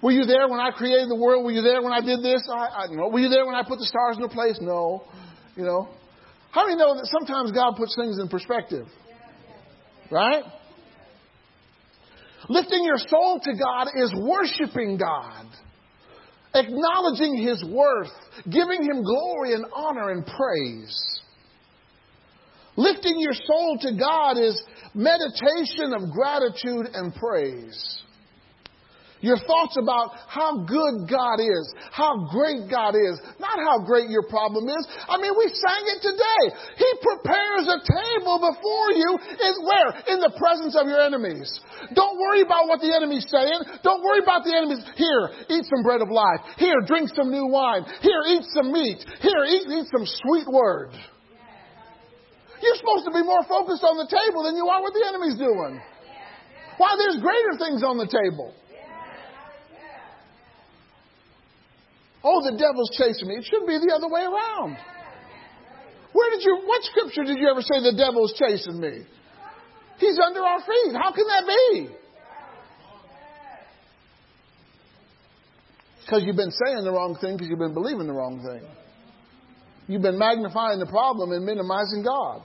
Were you there when I created the world? Were you there when I did this? I, I, you were you there when I put the stars in their place? No. You know. How many know that sometimes God puts things in perspective? Right? Lifting your soul to God is worshiping God, acknowledging His worth, giving Him glory and honor and praise. Lifting your soul to God is meditation of gratitude and praise. Your thoughts about how good God is, how great God is, not how great your problem is. I mean, we sang it today. He prepares a table before you is where? In the presence of your enemies. Don't worry about what the enemy's saying. Don't worry about the enemies. Here, eat some bread of life. Here, drink some new wine. Here, eat some meat. Here, eat, eat some sweet word. You're supposed to be more focused on the table than you are what the enemy's doing. Why, there's greater things on the table. Oh, the devil's chasing me. It shouldn't be the other way around. Where did you, what scripture did you ever say the devil's chasing me? He's under our feet. How can that be? Because you've been saying the wrong thing because you've been believing the wrong thing. You've been magnifying the problem and minimizing God.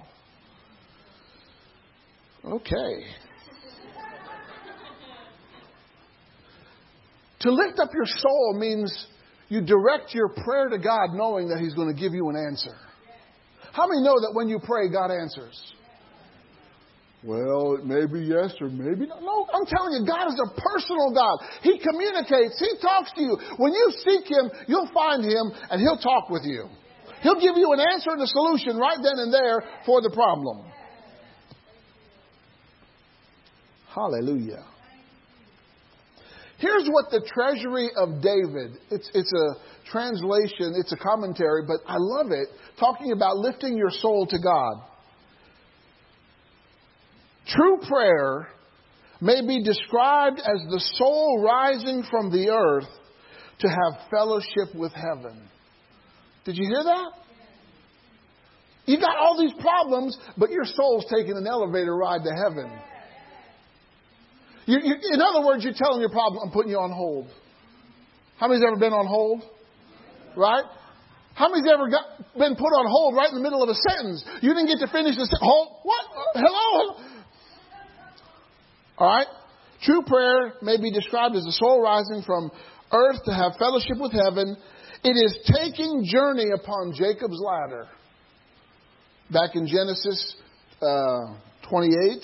Okay. to lift up your soul means you direct your prayer to God knowing that He's going to give you an answer. How many know that when you pray, God answers? Well, maybe yes or maybe not. No, I'm telling you, God is a personal God. He communicates. He talks to you. When you seek Him, you'll find Him and He'll talk with you. He'll give you an answer and a solution right then and there for the problem. Hallelujah. Here's what the treasury of David, it's, it's a translation, it's a commentary, but I love it, talking about lifting your soul to God. True prayer may be described as the soul rising from the earth to have fellowship with heaven. Did you hear that? You've got all these problems, but your soul's taking an elevator ride to heaven. You, you, in other words, you're telling your problem, I'm putting you on hold. How many's ever been on hold? Right? How many's ever got, been put on hold right in the middle of a sentence? You didn't get to finish the sentence. Hold. What? Hello? All right? True prayer may be described as the soul rising from earth to have fellowship with heaven. It is taking journey upon Jacob's ladder. Back in Genesis uh, 28.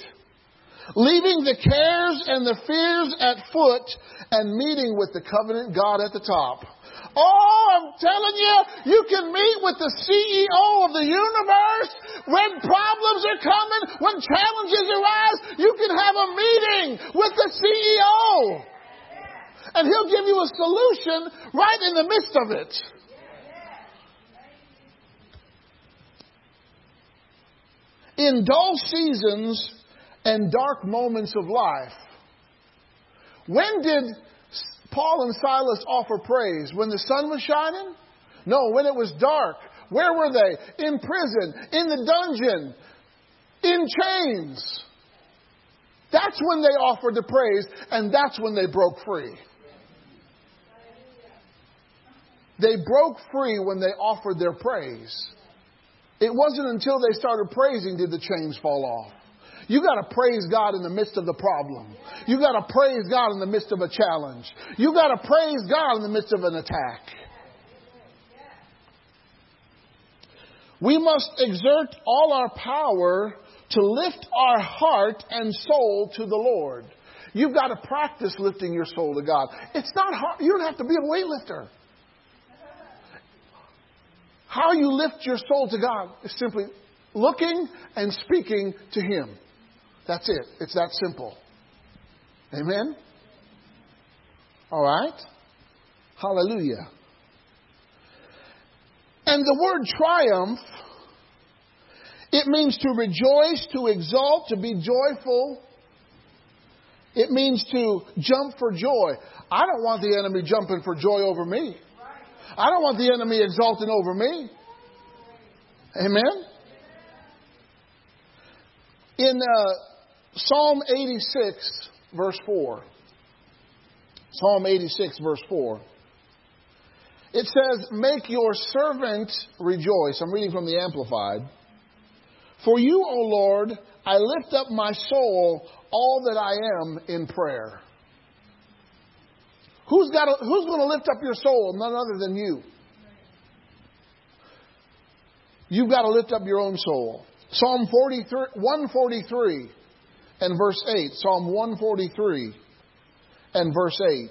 Leaving the cares and the fears at foot and meeting with the covenant God at the top. Oh, I'm telling you, you can meet with the CEO of the universe when problems are coming, when challenges arise. You can have a meeting with the CEO. And he'll give you a solution right in the midst of it. In dull seasons and dark moments of life, when did Paul and Silas offer praise? When the sun was shining? No, when it was dark. Where were they? In prison, in the dungeon, in chains. That's when they offered the praise, and that's when they broke free. They broke free when they offered their praise. It wasn't until they started praising did the chains fall off. You got to praise God in the midst of the problem. You got to praise God in the midst of a challenge. You got to praise God in the midst of an attack. We must exert all our power to lift our heart and soul to the Lord. You've got to practice lifting your soul to God. It's not hard. You don't have to be a weightlifter. How you lift your soul to God is simply looking and speaking to Him. That's it. It's that simple. Amen? All right? Hallelujah. And the word triumph, it means to rejoice, to exult, to be joyful. It means to jump for joy. I don't want the enemy jumping for joy over me. I don't want the enemy exulting over me. Amen? In uh, Psalm 86, verse 4. Psalm 86, verse 4. It says, Make your servant rejoice. I'm reading from the Amplified. For you, O Lord, I lift up my soul, all that I am in prayer. Who's, got a, who's going to lift up your soul? None other than you. You've got to lift up your own soul. Psalm 43, 143 and verse 8. Psalm 143 and verse 8.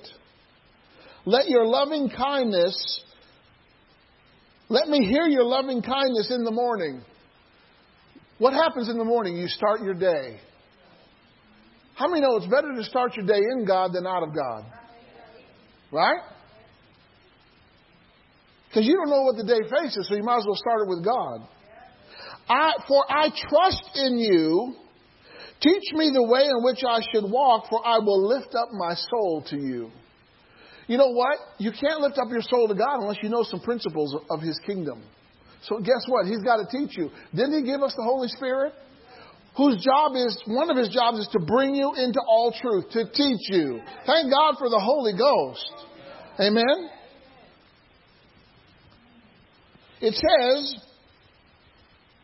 Let your loving kindness, let me hear your loving kindness in the morning. What happens in the morning? You start your day. How many know it's better to start your day in God than out of God? Right? Because you don't know what the day faces, so you might as well start it with God. I, for I trust in you. Teach me the way in which I should walk, for I will lift up my soul to you. You know what? You can't lift up your soul to God unless you know some principles of His kingdom. So guess what? He's got to teach you. Didn't He give us the Holy Spirit? Whose job is, one of His jobs is to bring you into all truth, to teach you. Thank God for the Holy Ghost. Amen? It says,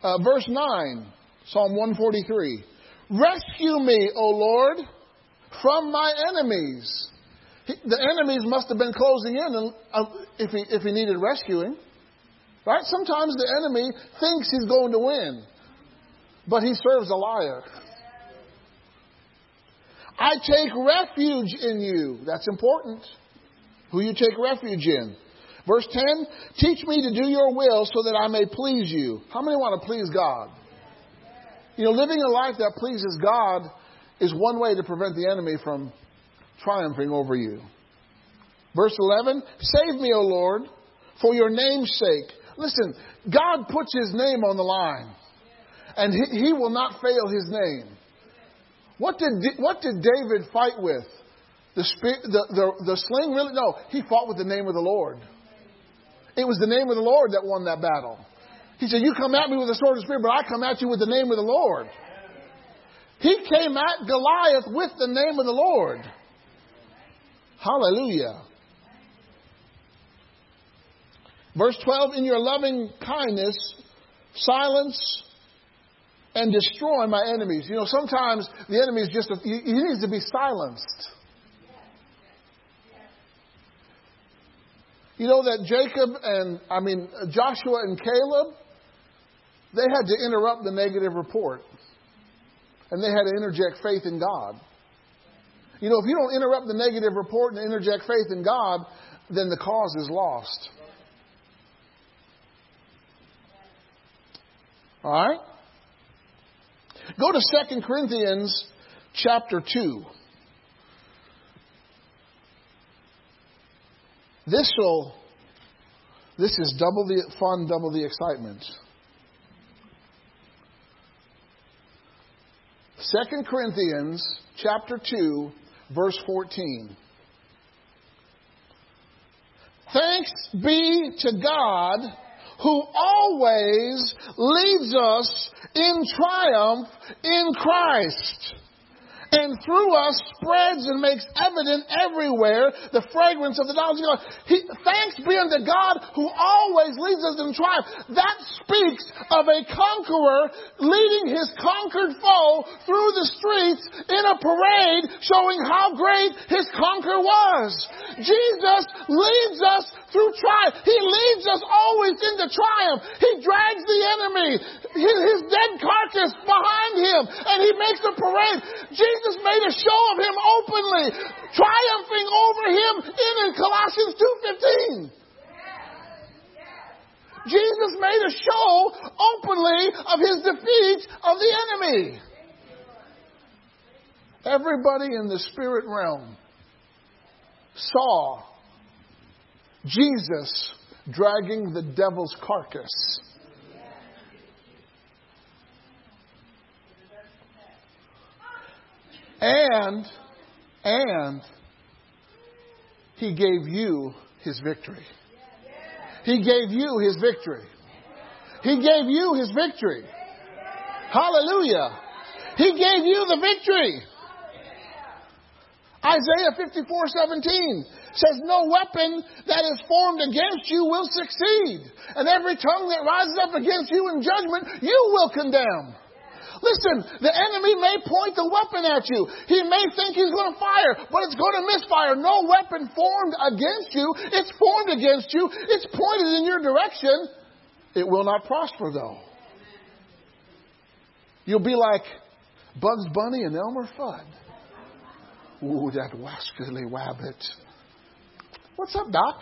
uh, verse 9, Psalm 143 Rescue me, O Lord, from my enemies. He, the enemies must have been closing in and, uh, if, he, if he needed rescuing. Right? Sometimes the enemy thinks he's going to win, but he serves a liar. I take refuge in you. That's important. Who you take refuge in. Verse 10 Teach me to do your will so that I may please you. How many want to please God? You know, living a life that pleases God is one way to prevent the enemy from triumphing over you. Verse 11 Save me, O Lord, for your name's sake. Listen, God puts his name on the line, and he, he will not fail his name. What did, what did David fight with? The, the, the, the sling really? No, he fought with the name of the Lord. It was the name of the Lord that won that battle. He said, You come at me with a sword of spirit, but I come at you with the name of the Lord. He came at Goliath with the name of the Lord. Hallelujah. Verse 12 In your loving kindness, silence and destroy my enemies. You know, sometimes the enemy is just, a, he needs to be silenced. You know that Jacob and, I mean, Joshua and Caleb, they had to interrupt the negative report. And they had to interject faith in God. You know, if you don't interrupt the negative report and interject faith in God, then the cause is lost. All right? Go to 2 Corinthians chapter 2. This will this is double the fun, double the excitement. 2 Corinthians chapter 2 verse 14. Thanks be to God who always leads us in triumph in Christ and through us spreads and makes evident everywhere the fragrance of the knowledge of God. He, thanks be unto God who always leads us in triumph. That speaks of a conqueror leading his conquered foe through the streets in a parade showing how great his conquer was. Jesus leads us through triumph. He leads us always into triumph. He drags the enemy, his, dead carcass behind him, and he makes a parade. Jesus made a show of him openly, triumphing over him in, in Colossians 2.15. Jesus made a show openly of his defeat of the enemy. Everybody in the spirit realm saw Jesus dragging the devil's carcass. And, and, he gave you his victory. He gave you his victory. He gave you his victory. Hallelujah. He gave you the victory. Isaiah 54 17 says, No weapon that is formed against you will succeed. And every tongue that rises up against you in judgment, you will condemn. Listen, the enemy may point the weapon at you. He may think he's going to fire, but it's going to misfire. No weapon formed against you. It's formed against you. It's pointed in your direction. It will not prosper, though. You'll be like Bugs Bunny and Elmer Fudd. Ooh, that wascally wabbit. What's up, Doc?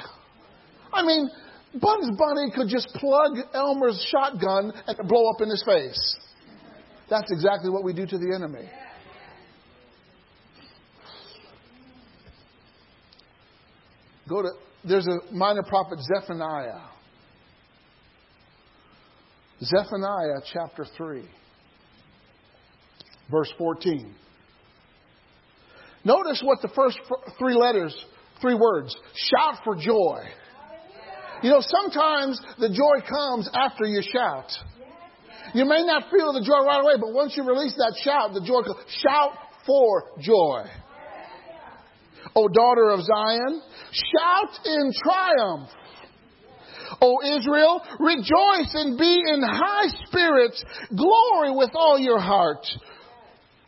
I mean, Bugs Bunny could just plug Elmer's shotgun and blow up in his face. That's exactly what we do to the enemy. Go to, there's a minor prophet, Zephaniah. Zephaniah chapter 3, verse 14. Notice what the first three letters, three words, shout for joy. You know, sometimes the joy comes after you shout. You may not feel the joy right away, but once you release that shout, the joy. Shout for joy. O daughter of Zion, shout in triumph. O Israel, rejoice and be in high spirits. Glory with all your heart.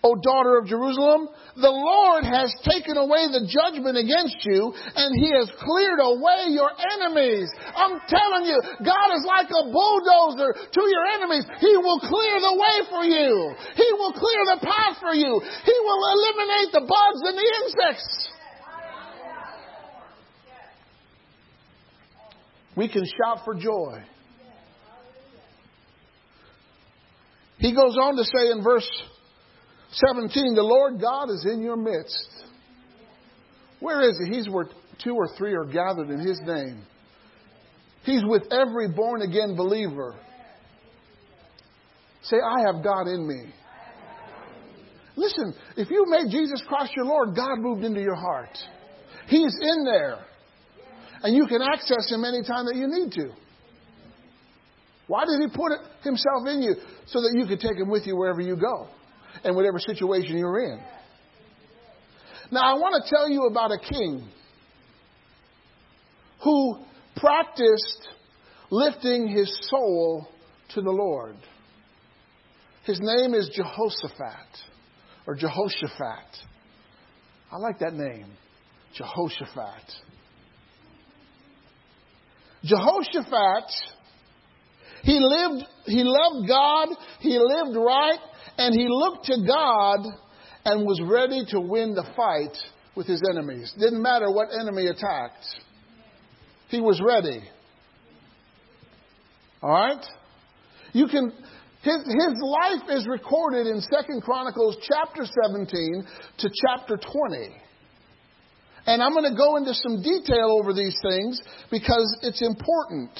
O daughter of Jerusalem, the Lord has taken away the judgment against you, and He has cleared away your enemies. I'm telling you, God is like a bulldozer to your enemies. He will clear the way for you. He will clear the path for you. He will eliminate the bugs and the insects. We can shout for joy. He goes on to say in verse 17, the Lord God is in your midst. Where is he? He's where two or three are gathered in his name. He's with every born again believer. Say, I have God in me. Listen, if you made Jesus Christ your Lord, God moved into your heart. He's in there. And you can access him anytime that you need to. Why did he put himself in you? So that you could take him with you wherever you go and whatever situation you're in. Now, I want to tell you about a king who practiced lifting his soul to the Lord. His name is Jehoshaphat or Jehoshaphat. I like that name, Jehoshaphat. Jehoshaphat, he lived, he loved God, he lived right, and he looked to God and was ready to win the fight with his enemies. Didn't matter what enemy attacked. He was ready. All right? You can his, his life is recorded in Second Chronicles chapter 17 to chapter 20. And I'm going to go into some detail over these things because it's important.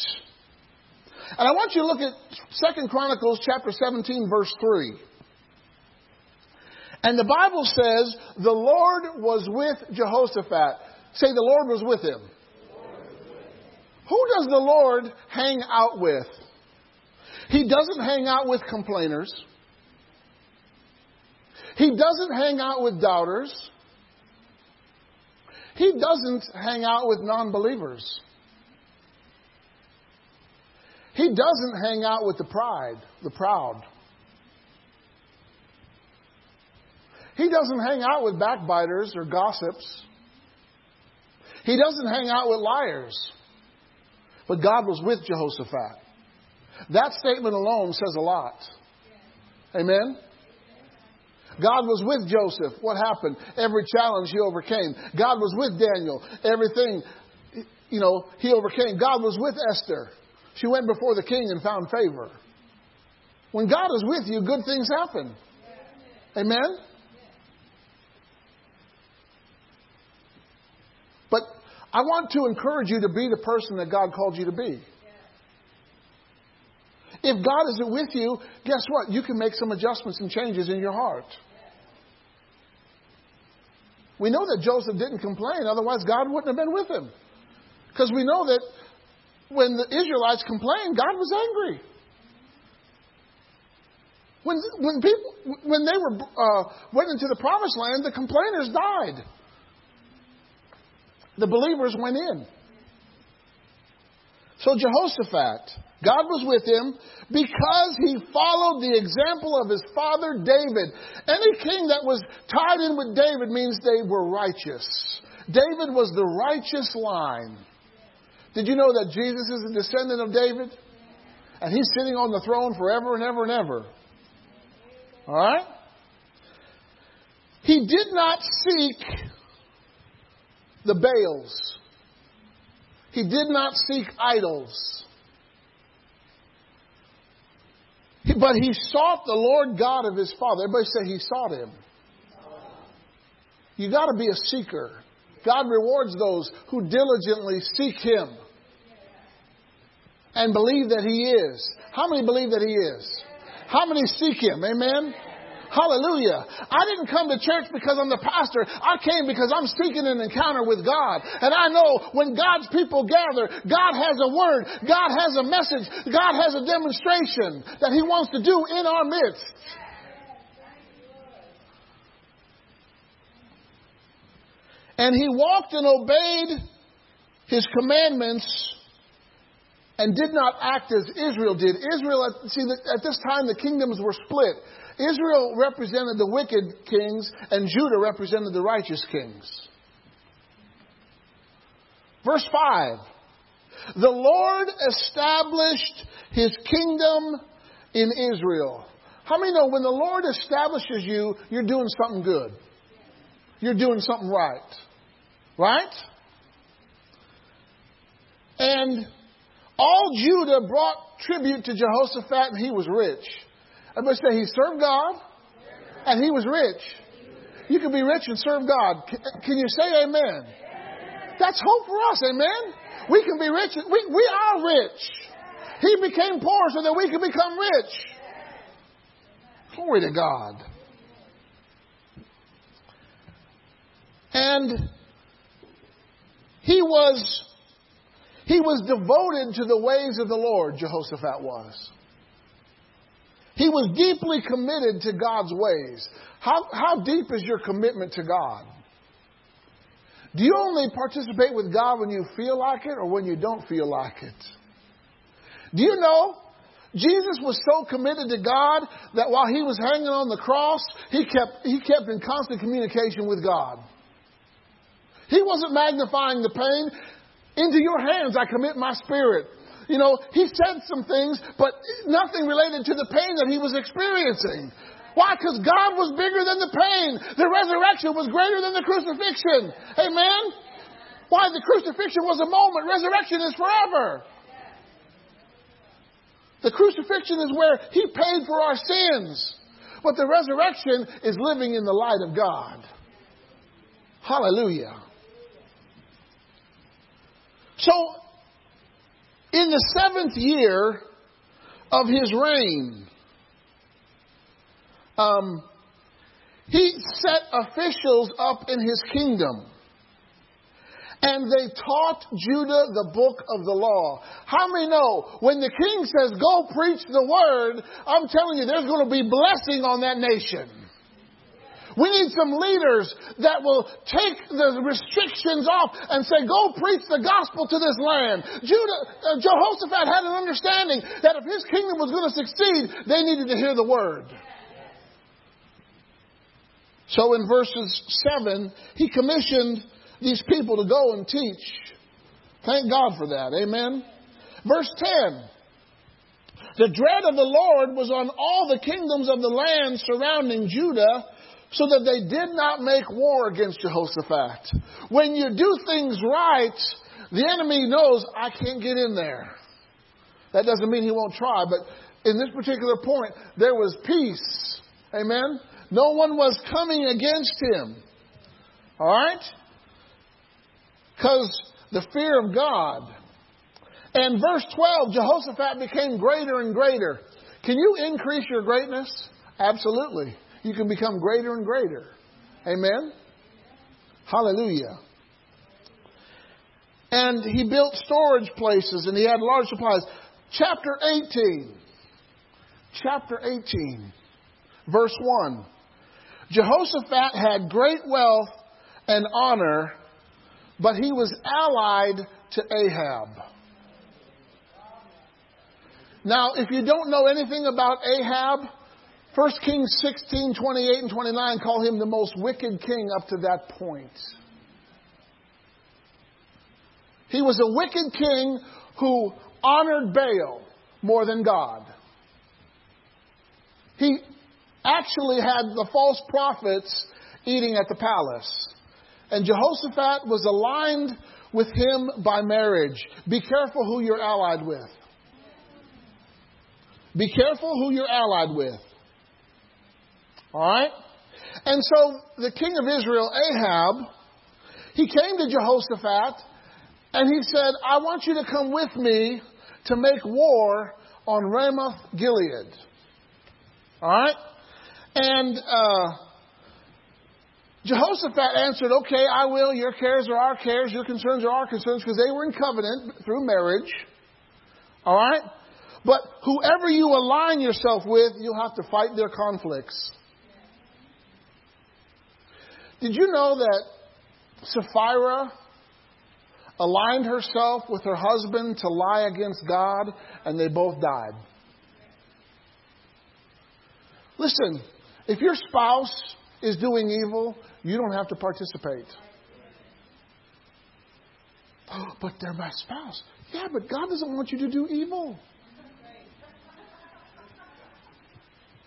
And I want you to look at Second Chronicles chapter 17 verse 3. And the Bible says the Lord was with Jehoshaphat. Say the Lord was with him. Who does the Lord hang out with? He doesn't hang out with complainers. He doesn't hang out with doubters. He doesn't hang out with non believers. He doesn't hang out with the pride, the proud. He doesn't hang out with backbiters or gossips. He doesn't hang out with liars. But God was with Jehoshaphat. That statement alone says a lot. Amen? God was with Joseph. What happened? Every challenge he overcame. God was with Daniel. Everything, you know, he overcame. God was with Esther. She went before the king and found favor. When God is with you, good things happen. Amen? But I want to encourage you to be the person that God called you to be. If God isn't with you, guess what? You can make some adjustments and changes in your heart. We know that Joseph didn't complain, otherwise, God wouldn't have been with him. Because we know that when the Israelites complained, God was angry. When, when, people, when they were, uh, went into the promised land, the complainers died. The believers went in. So Jehoshaphat, God was with him because he followed the example of his father David. Any king that was tied in with David means they were righteous. David was the righteous line. Did you know that Jesus is a descendant of David? And he's sitting on the throne forever and ever and ever. All right? He did not seek the Baals. He did not seek idols. But he sought the Lord God of his father. Everybody say he sought him. You got to be a seeker. God rewards those who diligently seek him and believe that he is. How many believe that he is? How many seek him? Amen. Hallelujah. I didn't come to church because I'm the pastor. I came because I'm seeking an encounter with God. And I know when God's people gather, God has a word, God has a message, God has a demonstration that He wants to do in our midst. And he walked and obeyed his commandments and did not act as Israel did. Israel, see, at this time the kingdoms were split. Israel represented the wicked kings, and Judah represented the righteous kings. Verse 5 The Lord established his kingdom in Israel. How many know when the Lord establishes you, you're doing something good? You're doing something right. Right? And all Judah brought tribute to Jehoshaphat, and he was rich. Everybody say he served God and he was rich. You can be rich and serve God. Can you say amen? That's hope for us, amen? We can be rich. We, we are rich. He became poor so that we can become rich. Glory to God. And he was he was devoted to the ways of the Lord, Jehoshaphat was. He was deeply committed to God's ways. How, how deep is your commitment to God? Do you only participate with God when you feel like it or when you don't feel like it? Do you know Jesus was so committed to God that while he was hanging on the cross, he kept, he kept in constant communication with God. He wasn't magnifying the pain. Into your hands I commit my spirit. You know, he said some things, but nothing related to the pain that he was experiencing. Why? Because God was bigger than the pain. The resurrection was greater than the crucifixion. Amen? Why? The crucifixion was a moment. Resurrection is forever. The crucifixion is where He paid for our sins. But the resurrection is living in the light of God. Hallelujah. So, in the seventh year of his reign, um, he set officials up in his kingdom. And they taught Judah the book of the law. How many know when the king says, go preach the word, I'm telling you, there's going to be blessing on that nation. We need some leaders that will take the restrictions off and say, go preach the gospel to this land. Judah, uh, Jehoshaphat had an understanding that if his kingdom was going to succeed, they needed to hear the word. So in verses 7, he commissioned these people to go and teach. Thank God for that. Amen. Verse 10. The dread of the Lord was on all the kingdoms of the land surrounding Judah, so that they did not make war against Jehoshaphat. When you do things right, the enemy knows I can't get in there. That doesn't mean he won't try, but in this particular point, there was peace. Amen? No one was coming against him. All right? Because the fear of God. And verse 12, Jehoshaphat became greater and greater. Can you increase your greatness? Absolutely. You can become greater and greater. Amen? Hallelujah. And he built storage places and he had large supplies. Chapter 18. Chapter 18. Verse 1. Jehoshaphat had great wealth and honor, but he was allied to Ahab. Now, if you don't know anything about Ahab, 1 Kings 16, 28 and 29 call him the most wicked king up to that point. He was a wicked king who honored Baal more than God. He actually had the false prophets eating at the palace. And Jehoshaphat was aligned with him by marriage. Be careful who you're allied with. Be careful who you're allied with. All right? And so the king of Israel, Ahab, he came to Jehoshaphat and he said, I want you to come with me to make war on Ramoth Gilead. All right? And uh, Jehoshaphat answered, Okay, I will. Your cares are our cares. Your concerns are our concerns because they were in covenant through marriage. All right? But whoever you align yourself with, you'll have to fight their conflicts. Did you know that Sapphira aligned herself with her husband to lie against God and they both died? Listen, if your spouse is doing evil, you don't have to participate. But they're my spouse. Yeah, but God doesn't want you to do evil.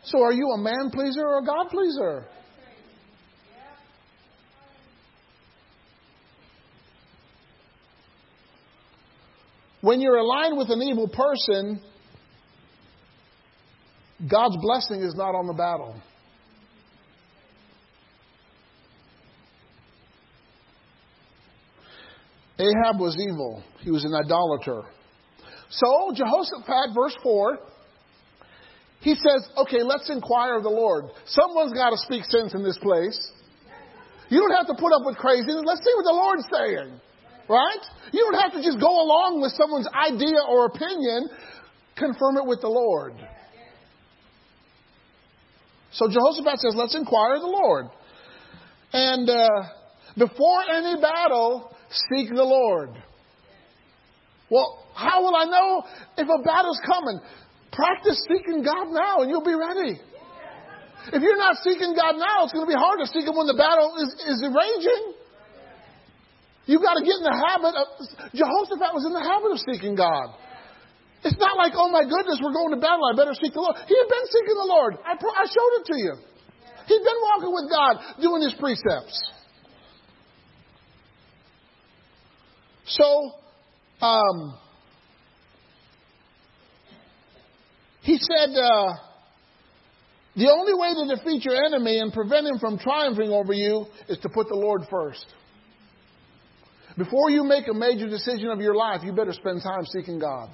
So are you a man pleaser or a God pleaser? When you're aligned with an evil person, God's blessing is not on the battle. Ahab was evil. He was an idolater. So, Jehoshaphat, verse 4, he says, okay, let's inquire of the Lord. Someone's got to speak sense in this place. You don't have to put up with craziness. Let's see what the Lord's saying. Right? You don't have to just go along with someone's idea or opinion. Confirm it with the Lord. So Jehoshaphat says, let's inquire of the Lord. And uh, before any battle, seek the Lord. Well, how will I know if a battle's coming? Practice seeking God now and you'll be ready. If you're not seeking God now, it's going to be hard to seek Him when the battle is, is raging. You've got to get in the habit of. Jehoshaphat was in the habit of seeking God. It's not like, oh my goodness, we're going to battle. I better seek the Lord. He had been seeking the Lord. I, I showed it to you. He'd been walking with God, doing His precepts. So, um, he said, uh, the only way to defeat your enemy and prevent him from triumphing over you is to put the Lord first. Before you make a major decision of your life, you better spend time seeking God.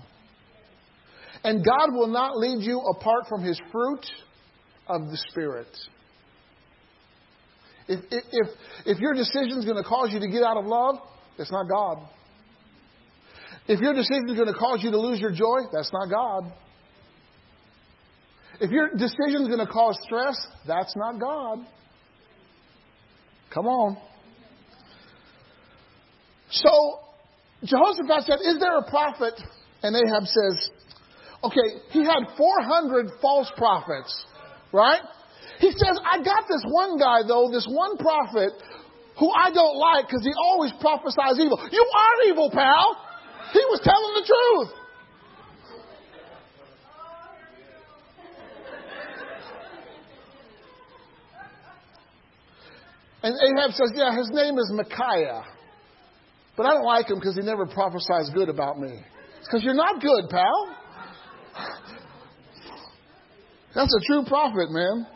And God will not lead you apart from His fruit of the Spirit. If, if, if your decision is going to cause you to get out of love, it's not God. If your decision is going to cause you to lose your joy, that's not God. If your decision is going to cause stress, that's not God. Come on. So Jehoshaphat said, Is there a prophet? And Ahab says, Okay, he had 400 false prophets, right? He says, I got this one guy, though, this one prophet who I don't like because he always prophesies evil. You are evil, pal. He was telling the truth. And Ahab says, Yeah, his name is Micaiah. But I don't like him because he never prophesies good about me. It's because you're not good, pal. That's a true prophet, man.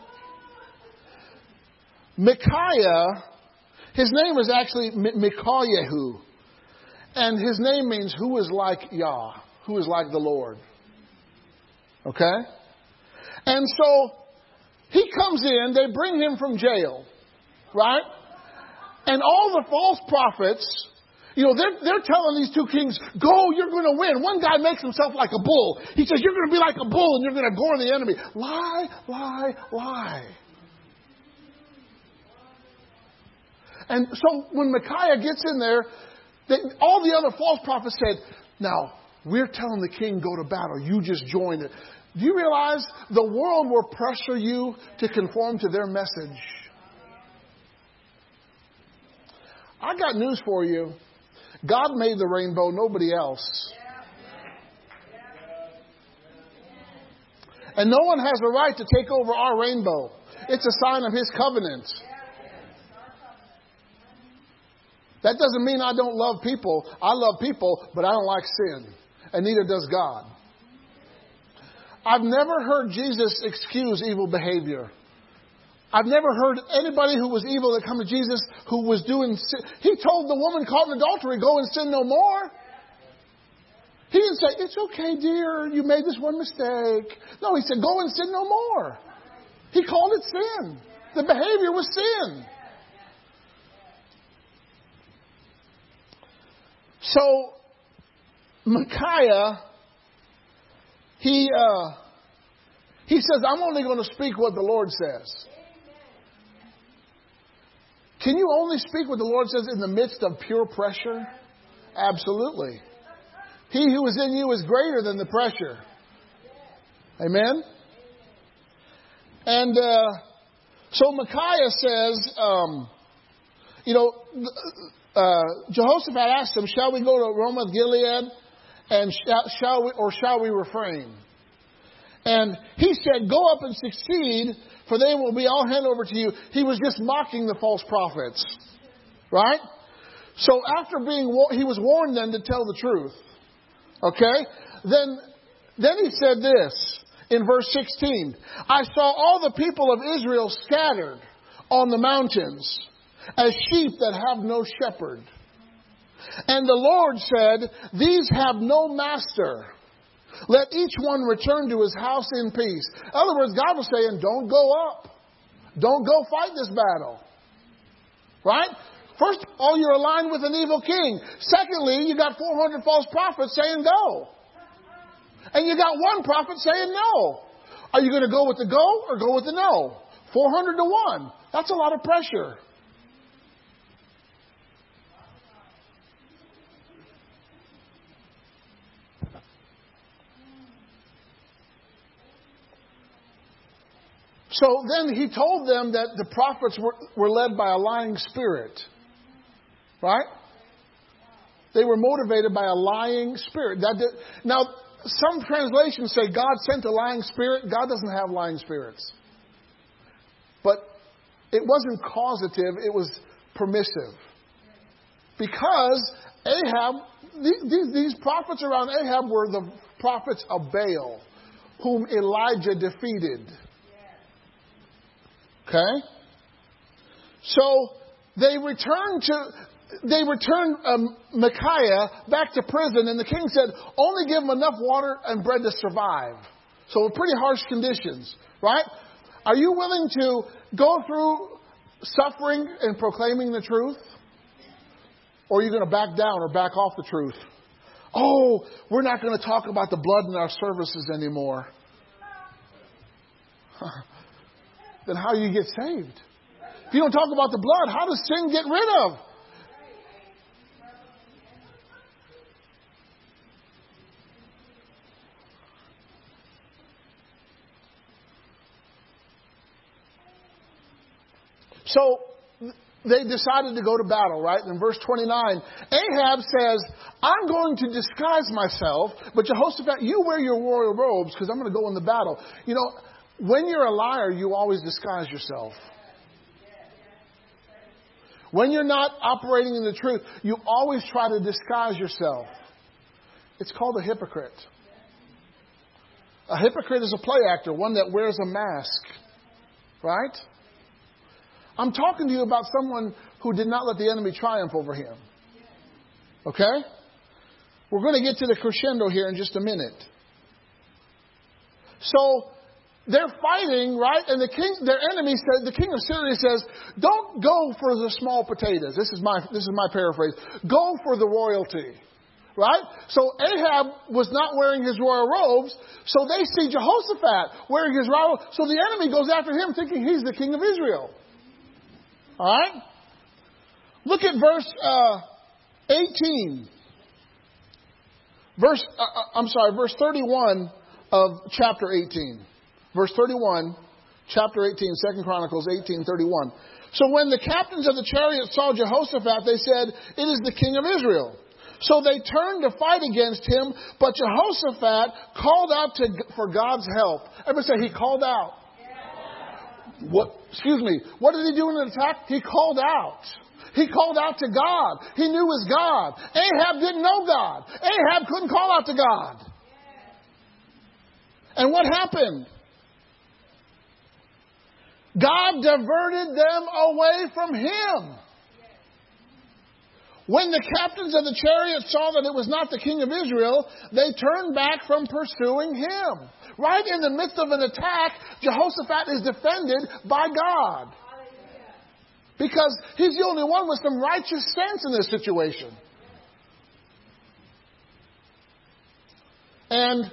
Micaiah, his name is actually Micaiah, And his name means who is like Yah, who is like the Lord. Okay? And so he comes in, they bring him from jail. Right? And all the false prophets, you know, they're, they're telling these two kings, go, you're going to win. One guy makes himself like a bull. He says, you're going to be like a bull and you're going to gore the enemy. Lie, lie, lie. And so when Micaiah gets in there, they, all the other false prophets said, now, we're telling the king go to battle. You just join it. Do you realize the world will pressure you to conform to their message? I got news for you. God made the rainbow, nobody else. And no one has a right to take over our rainbow. It's a sign of His covenant. That doesn't mean I don't love people. I love people, but I don't like sin. And neither does God. I've never heard Jesus excuse evil behavior. I've never heard anybody who was evil that come to Jesus who was doing sin. He told the woman caught in adultery, go and sin no more. He didn't say, it's okay, dear, you made this one mistake. No, he said, go and sin no more. He called it sin. The behavior was sin. So, Micaiah, he, uh, he says, I'm only going to speak what the Lord says. Can you only speak what the Lord says in the midst of pure pressure? Absolutely. He who is in you is greater than the pressure. Amen? And uh, so Micaiah says, um, you know, uh, Jehoshaphat asked him, Shall we go to Ramoth Gilead? And shall, shall we, or shall we refrain? And he said, Go up and succeed, for they will be all handed over to you. He was just mocking the false prophets. Right? So after being, he was warned then to tell the truth. Okay? Then, then he said this in verse 16. I saw all the people of Israel scattered on the mountains as sheep that have no shepherd. And the Lord said, These have no master. Let each one return to his house in peace. In other words, God was saying, don't go up. Don't go fight this battle. Right? First of all, you're aligned with an evil king. Secondly, you got 400 false prophets saying go. And you got one prophet saying no. Are you going to go with the go or go with the no? 400 to 1. That's a lot of pressure. So then he told them that the prophets were, were led by a lying spirit. Right? They were motivated by a lying spirit. That did, now, some translations say God sent a lying spirit. God doesn't have lying spirits. But it wasn't causative, it was permissive. Because Ahab, these, these prophets around Ahab were the prophets of Baal, whom Elijah defeated. Okay? So they returned to they returned um, Micaiah back to prison, and the king said, "Only give him enough water and bread to survive." So pretty harsh conditions, right? Are you willing to go through suffering and proclaiming the truth? Or are you going to back down or back off the truth? Oh, we're not going to talk about the blood in our services anymore. then how do you get saved? If you don't talk about the blood, how does sin get rid of? So they decided to go to battle, right? In verse 29, Ahab says, I'm going to disguise myself, but Jehoshaphat, you wear your royal robes because I'm going to go in the battle. You know, when you're a liar, you always disguise yourself. When you're not operating in the truth, you always try to disguise yourself. It's called a hypocrite. A hypocrite is a play actor, one that wears a mask, right? I'm talking to you about someone who did not let the enemy triumph over him. Okay? We're going to get to the crescendo here in just a minute. So they're fighting, right? And the king, their enemy said, the king of Syria says, "Don't go for the small potatoes." This is my this is my paraphrase. Go for the royalty, right? So Ahab was not wearing his royal robes, so they see Jehoshaphat wearing his royal. So the enemy goes after him, thinking he's the king of Israel. All right? Look at verse uh, 18. Verse, uh, uh, I'm sorry, verse 31 of chapter 18. Verse 31, chapter 18, 2 Chronicles 18, 31. So when the captains of the chariots saw Jehoshaphat, they said, It is the king of Israel. So they turned to fight against him, but Jehoshaphat called out to, for God's help. Everybody say, He called out. What, excuse me, what did he do in an attack? He called out. He called out to God. He knew his God. Ahab didn't know God. Ahab couldn't call out to God. And what happened? God diverted them away from him. When the captains of the chariot saw that it was not the king of Israel, they turned back from pursuing him. Right in the midst of an attack, Jehoshaphat is defended by God. Because he's the only one with some righteous sense in this situation. And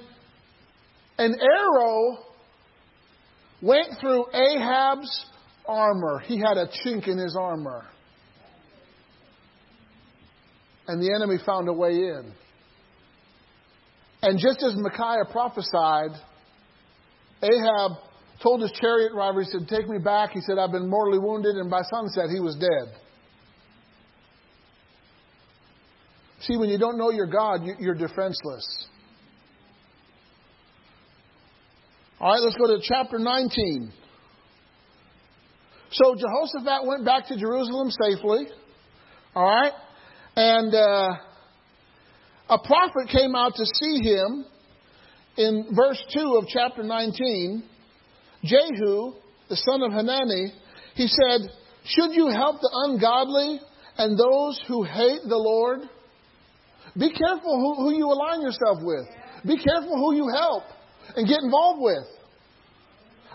an arrow went through Ahab's armor. He had a chink in his armor. And the enemy found a way in. And just as Micaiah prophesied, Ahab told his chariot driver, he said, Take me back. He said, I've been mortally wounded, and by sunset he was dead. See, when you don't know your God, you're defenseless. All right, let's go to chapter 19. So Jehoshaphat went back to Jerusalem safely. All right? And uh, a prophet came out to see him in verse 2 of chapter 19, Jehu, the son of Hanani, he said, Should you help the ungodly and those who hate the Lord? Be careful who, who you align yourself with. Be careful who you help and get involved with.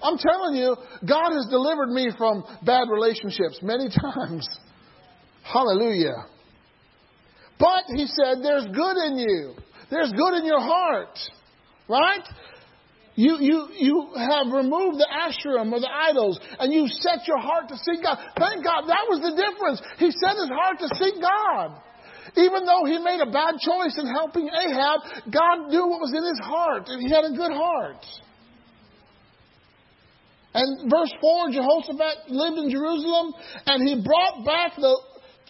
I'm telling you, God has delivered me from bad relationships many times. Hallelujah. But, he said, there's good in you. There's good in your heart. Right? You, you, you have removed the Asherim or the idols and you set your heart to seek God. Thank God. That was the difference. He set his heart to seek God. Even though he made a bad choice in helping Ahab, God knew what was in his heart and he had a good heart. And verse 4 Jehoshaphat lived in Jerusalem, and he brought back the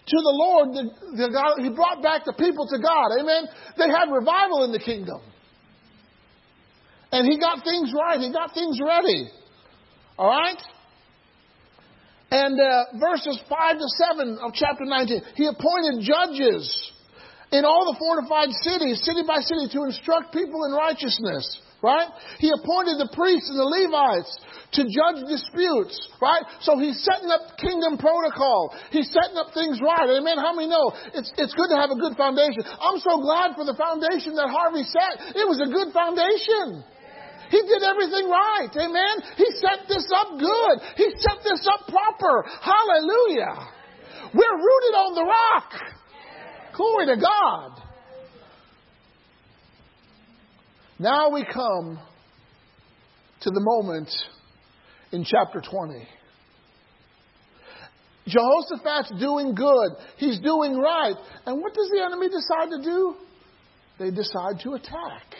to the Lord, the, the God, he brought back the people to God. Amen. They had revival in the kingdom. And he got things right. He got things ready. All right? And uh, verses 5 to 7 of chapter 19, he appointed judges in all the fortified cities, city by city, to instruct people in righteousness. Right? He appointed the priests and the Levites to judge disputes, right? So he's setting up kingdom protocol. He's setting up things right. Amen. How many know it's, it's good to have a good foundation? I'm so glad for the foundation that Harvey set. It was a good foundation. He did everything right. Amen. He set this up good. He set this up proper. Hallelujah. We're rooted on the rock. Glory to God. Now we come to the moment in chapter 20. Jehoshaphat's doing good. He's doing right. And what does the enemy decide to do? They decide to attack.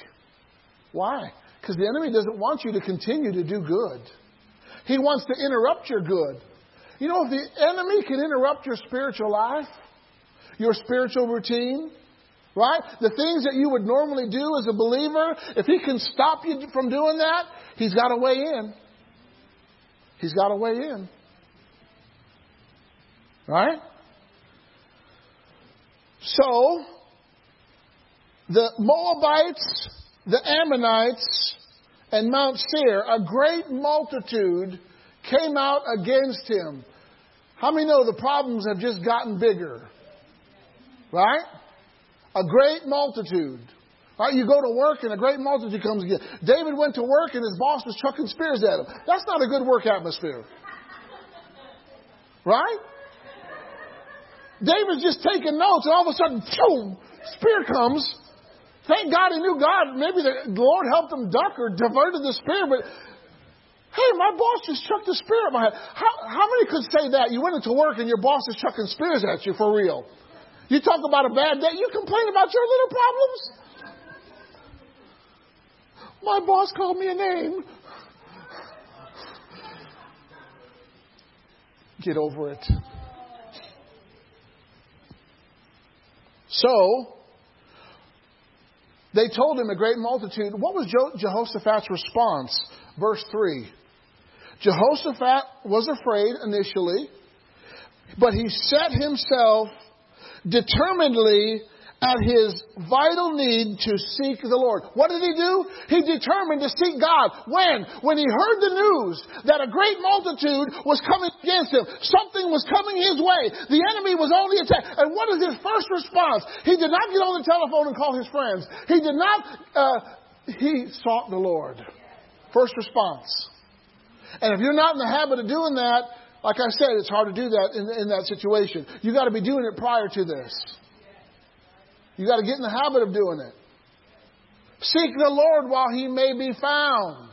Why? Because the enemy doesn't want you to continue to do good. He wants to interrupt your good. You know, if the enemy can interrupt your spiritual life, your spiritual routine, right? The things that you would normally do as a believer, if he can stop you from doing that, he's got a way in. He's got a way in. Right? So, the Moabites, the Ammonites, and Mount Seir, a great multitude came out against him. How many know the problems have just gotten bigger? Right? A great multitude. Right? You go to work and a great multitude comes again. David went to work and his boss was chucking spears at him. That's not a good work atmosphere. Right? David's just taking notes and all of a sudden, boom, spear comes. Thank God he knew God. Maybe the Lord helped him duck or diverted the spear, but hey, my boss just chucked a spear at my head. How, how many could say that? You went into work and your boss is chucking spears at you for real. You talk about a bad day, you complain about your little problems. My boss called me a name. Get over it. So, they told him a great multitude. What was Jehoshaphat's response? Verse 3. Jehoshaphat was afraid initially, but he set himself determinedly at his vital need to seek the Lord. What did he do? He determined to seek God. When? When he heard the news that a great multitude was coming against him. Something was coming his way. The enemy was on the attack. And what is his first response? He did not get on the telephone and call his friends. He did not, uh, he sought the Lord. First response. And if you're not in the habit of doing that, like I said, it's hard to do that in, in that situation. You've got to be doing it prior to this. You got to get in the habit of doing it. Seek the Lord while he may be found.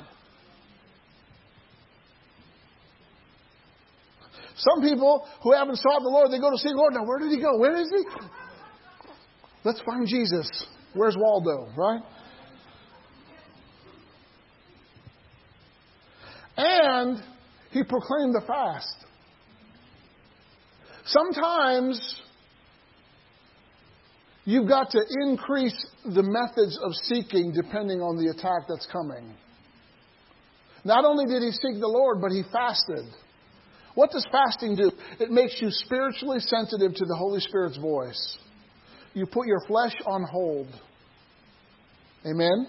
Some people who haven't sought the Lord, they go to seek the Lord. Now, where did he go? Where is he? Let's find Jesus. Where's Waldo, right? And he proclaimed the fast. Sometimes You've got to increase the methods of seeking depending on the attack that's coming. Not only did he seek the Lord, but he fasted. What does fasting do? It makes you spiritually sensitive to the Holy Spirit's voice. You put your flesh on hold. Amen?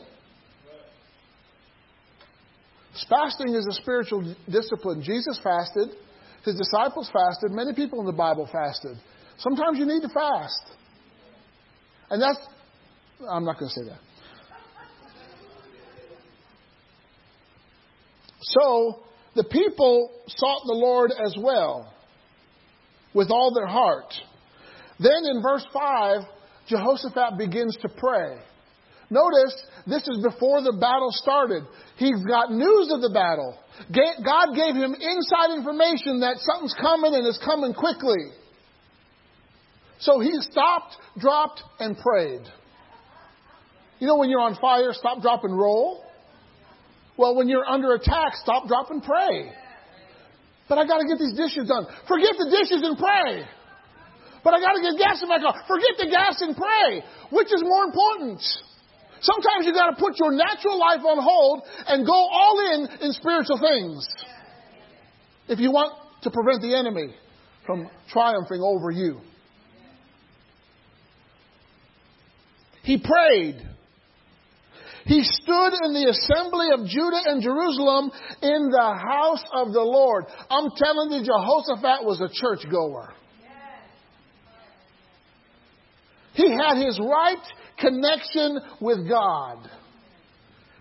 Fasting is a spiritual discipline. Jesus fasted, his disciples fasted, many people in the Bible fasted. Sometimes you need to fast. And that's, I'm not going to say that. So, the people sought the Lord as well with all their heart. Then in verse 5, Jehoshaphat begins to pray. Notice, this is before the battle started. He's got news of the battle. God gave him inside information that something's coming and it's coming quickly. So he stopped, dropped, and prayed. You know when you're on fire, stop, drop, and roll? Well, when you're under attack, stop, drop, and pray. But I got to get these dishes done. Forget the dishes and pray. But I got to get gas in my car. Forget the gas and pray. Which is more important? Sometimes you got to put your natural life on hold and go all in in spiritual things. If you want to prevent the enemy from triumphing over you. He prayed. He stood in the assembly of Judah and Jerusalem in the house of the Lord. I'm telling you, Jehoshaphat was a churchgoer. He had his right connection with God.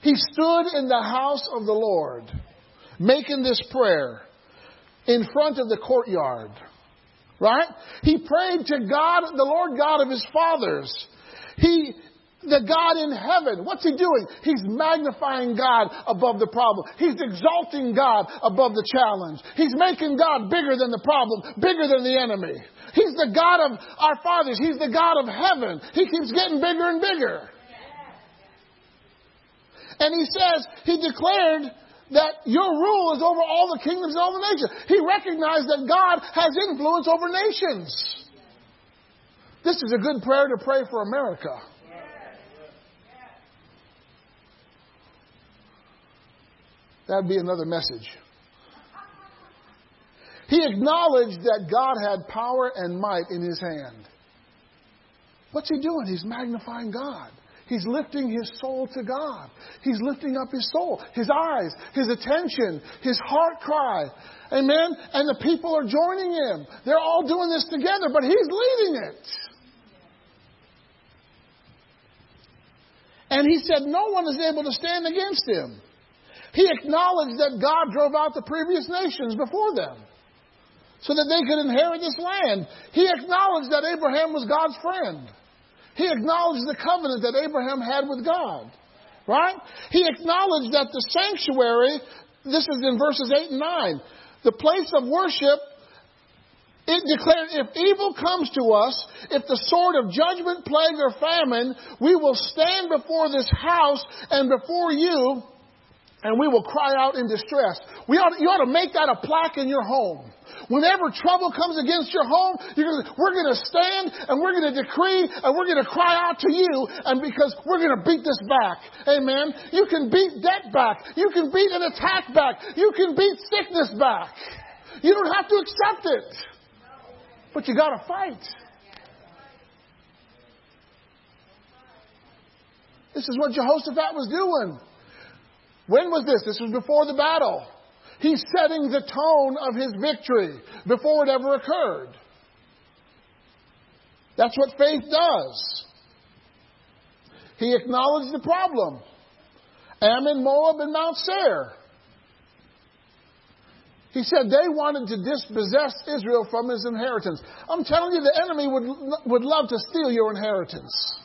He stood in the house of the Lord, making this prayer in front of the courtyard. Right? He prayed to God, the Lord God of his fathers. He, the God in heaven, what's he doing? He's magnifying God above the problem. He's exalting God above the challenge. He's making God bigger than the problem, bigger than the enemy. He's the God of our fathers. He's the God of heaven. He keeps getting bigger and bigger. And he says, he declared that your rule is over all the kingdoms and all the nations. He recognized that God has influence over nations. This is a good prayer to pray for America. That'd be another message. He acknowledged that God had power and might in his hand. What's he doing? He's magnifying God. He's lifting his soul to God. He's lifting up his soul, his eyes, his attention, his heart cry. Amen? And the people are joining him. They're all doing this together, but he's leading it. And he said, No one is able to stand against him. He acknowledged that God drove out the previous nations before them so that they could inherit this land. He acknowledged that Abraham was God's friend. He acknowledged the covenant that Abraham had with God. Right? He acknowledged that the sanctuary, this is in verses 8 and 9, the place of worship, it declared, if evil comes to us, if the sword of judgment, plague, or famine, we will stand before this house and before you, and we will cry out in distress. We ought, you ought to make that a plaque in your home. Whenever trouble comes against your home, gonna, we're going to stand and we're going to decree and we're going to cry out to you and because we're going to beat this back. Amen. You can beat debt back. You can beat an attack back. You can beat sickness back. You don't have to accept it. But you got to fight. This is what Jehoshaphat was doing. When was this? This was before the battle. He's setting the tone of his victory before it ever occurred. That's what faith does. He acknowledged the problem. Ammon, Moab, and Mount Seir. He said they wanted to dispossess Israel from his inheritance. I'm telling you, the enemy would, would love to steal your inheritance.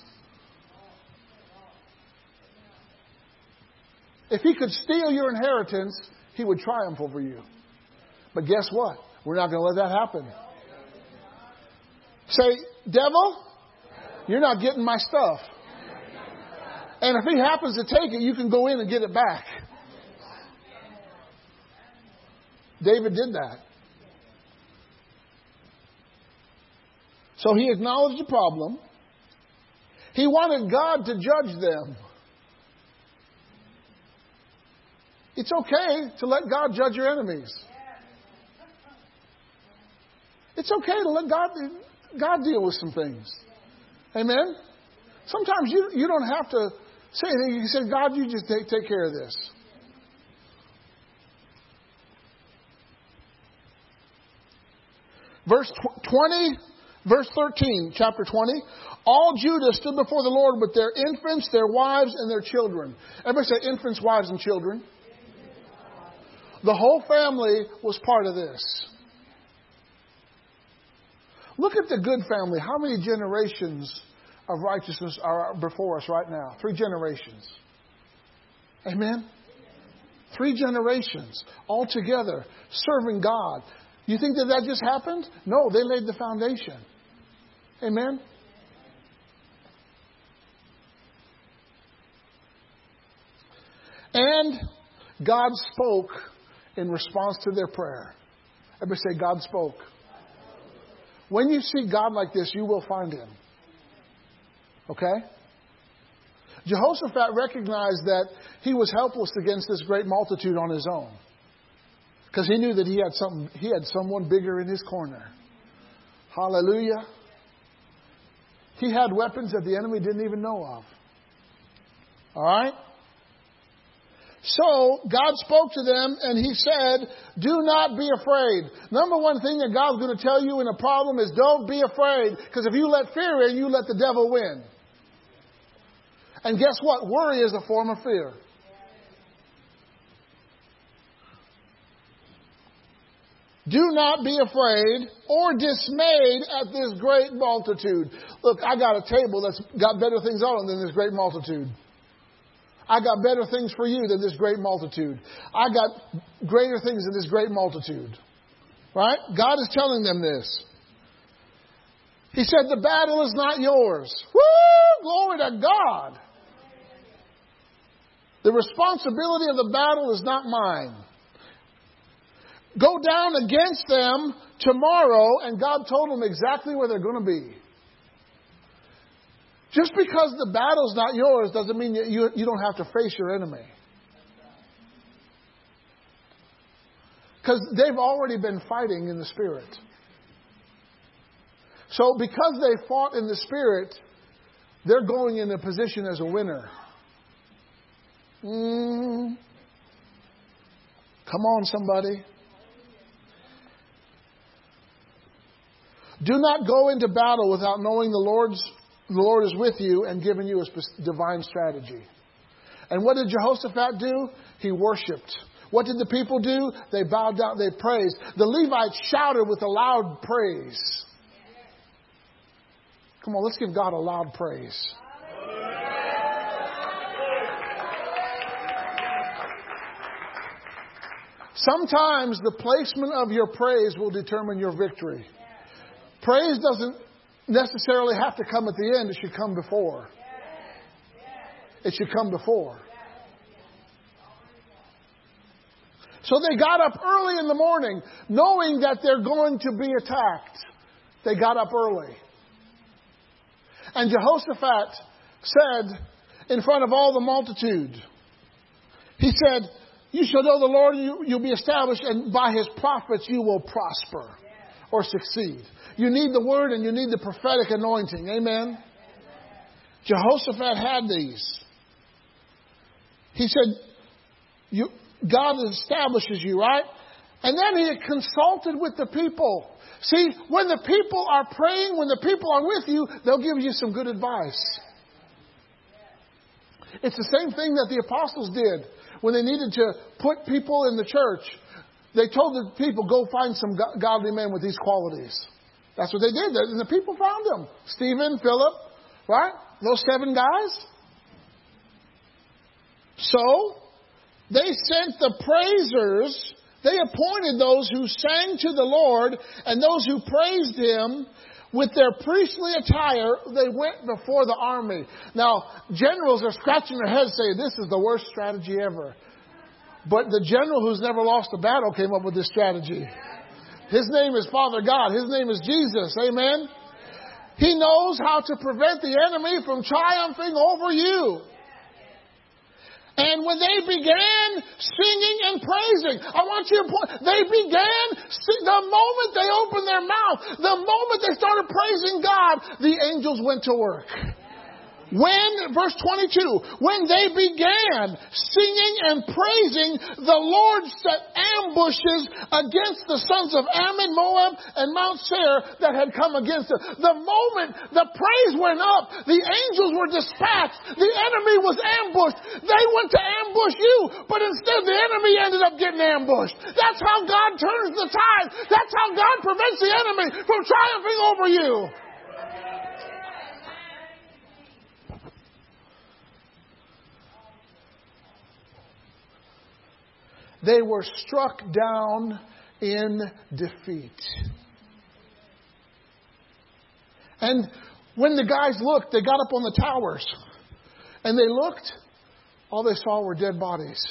If he could steal your inheritance, he would triumph over you. But guess what? We're not going to let that happen. Say, devil, you're not getting my stuff. And if he happens to take it, you can go in and get it back. David did that. So he acknowledged the problem. He wanted God to judge them. It's okay to let God judge your enemies. It's okay to let God, God deal with some things. Amen? Sometimes you, you don't have to say anything. You say, God, you just take, take care of this. Verse 20, verse 13, chapter 20. All Judah stood before the Lord with their infants, their wives, and their children. Everybody say infants, wives, and children. The whole family was part of this. Look at the good family. How many generations of righteousness are before us right now? Three generations. Amen? Three generations all together serving God. You think that that just happened? No, they laid the foundation. Amen? And God spoke in response to their prayer. Everybody say, God spoke. When you see God like this, you will find him. Okay? Jehoshaphat recognized that he was helpless against this great multitude on his own. Because he knew that he had something he had someone bigger in his corner. Hallelujah. He had weapons that the enemy didn't even know of. All right? So God spoke to them and he said, do not be afraid. Number one thing that God's going to tell you in a problem is don't be afraid. Because if you let fear in, you let the devil win. And guess what? Worry is a form of fear. Do not be afraid or dismayed at this great multitude. Look, I got a table that's got better things on it than this great multitude. I got better things for you than this great multitude. I got greater things than this great multitude. Right? God is telling them this. He said, The battle is not yours. Woo! Glory to God. The responsibility of the battle is not mine. Go down against them tomorrow, and God told them exactly where they're going to be. Just because the battle's not yours doesn't mean you, you, you don't have to face your enemy. Because they've already been fighting in the Spirit. So, because they fought in the Spirit, they're going in a position as a winner. Mm. Come on, somebody. Do not go into battle without knowing the Lord's the Lord is with you and giving you a divine strategy. And what did Jehoshaphat do? He worshiped. What did the people do? They bowed down, they praised. The Levites shouted with a loud praise. Come on, let's give God a loud praise. Sometimes the placement of your praise will determine your victory. Praise doesn't necessarily have to come at the end, it should come before. It should come before. So they got up early in the morning, knowing that they're going to be attacked. They got up early. And Jehoshaphat said in front of all the multitude, he said, You shall know the Lord, you, you'll be established, and by his prophets you will prosper or succeed. You need the word and you need the prophetic anointing. Amen. Jehoshaphat had these. He said, God establishes you, right? And then he consulted with the people. See, when the people are praying, when the people are with you, they'll give you some good advice. It's the same thing that the apostles did when they needed to put people in the church. They told the people, go find some godly men with these qualities. That's what they did. And the people found them. Stephen, Philip, right? Those seven guys. So, they sent the praisers. They appointed those who sang to the Lord and those who praised Him with their priestly attire. They went before the army. Now, generals are scratching their heads saying, this is the worst strategy ever. But the general who's never lost a battle came up with this strategy. His name is Father God. His name is Jesus. Amen. He knows how to prevent the enemy from triumphing over you. And when they began singing and praising, I want you to point, they began, the moment they opened their mouth, the moment they started praising God, the angels went to work. When, verse 22, when they began singing and praising, the Lord set ambushes against the sons of Ammon, Moab, and Mount Seir that had come against them. The moment the praise went up, the angels were dispatched. The enemy was ambushed. They went to ambush you, but instead the enemy ended up getting ambushed. That's how God turns the tide. That's how God prevents the enemy from triumphing over you. They were struck down in defeat. And when the guys looked, they got up on the towers and they looked, all they saw were dead bodies.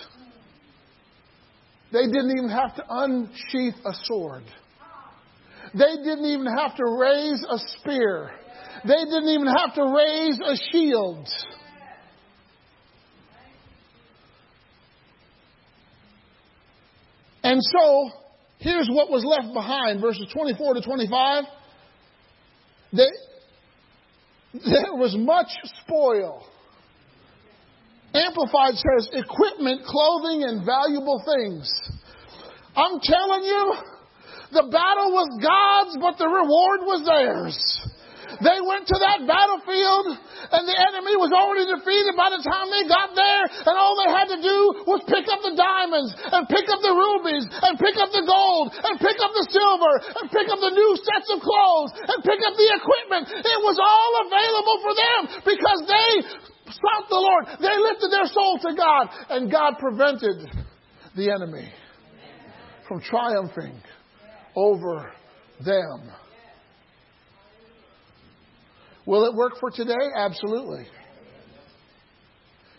They didn't even have to unsheath a sword. They didn't even have to raise a spear. They didn't even have to raise a shield. And so, here's what was left behind, verses 24 to 25. They, there was much spoil. Amplified says equipment, clothing, and valuable things. I'm telling you, the battle was God's, but the reward was theirs. They went to that battlefield and the enemy was already defeated by the time they got there and all they had to do was pick up the diamonds and pick up the rubies and pick up the gold and pick up the silver and pick up the new sets of clothes and pick up the equipment. It was all available for them because they sought the Lord. They lifted their soul to God and God prevented the enemy from triumphing over them. Will it work for today? Absolutely.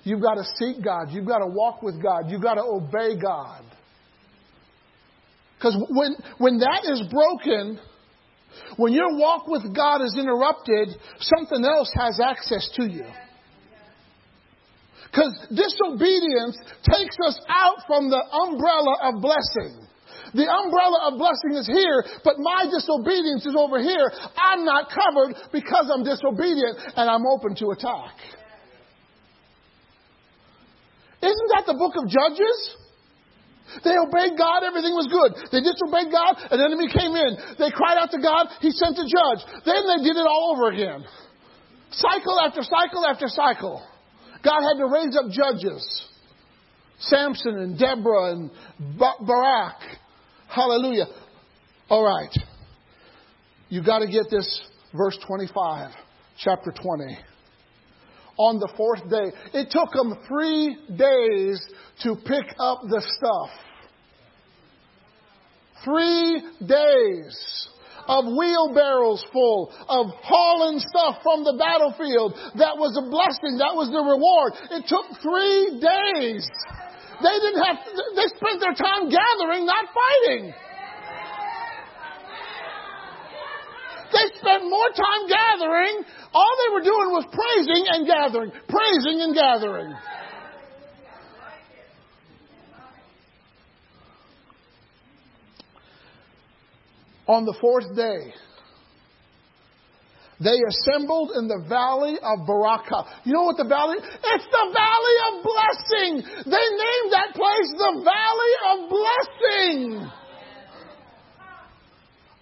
You've got to seek God. You've got to walk with God. You've got to obey God. Because when, when that is broken, when your walk with God is interrupted, something else has access to you. Because disobedience takes us out from the umbrella of blessing. The umbrella of blessing is here, but my disobedience is over here. I'm not covered because I'm disobedient and I'm open to attack. Isn't that the book of Judges? They obeyed God, everything was good. They disobeyed God, an enemy came in. They cried out to God, He sent a judge. Then they did it all over again. Cycle after cycle after cycle. God had to raise up judges. Samson and Deborah and Barak Hallelujah. All right. You got to get this verse 25, chapter 20. On the fourth day, it took them three days to pick up the stuff. Three days of wheelbarrows full of hauling stuff from the battlefield. That was a blessing. That was the reward. It took three days. They didn't have, to, they spent their time gathering, not fighting. They spent more time gathering. All they were doing was praising and gathering, praising and gathering. On the fourth day, they assembled in the valley of Barakah. You know what the valley? It's the valley of blessing. They named that place the valley of blessing.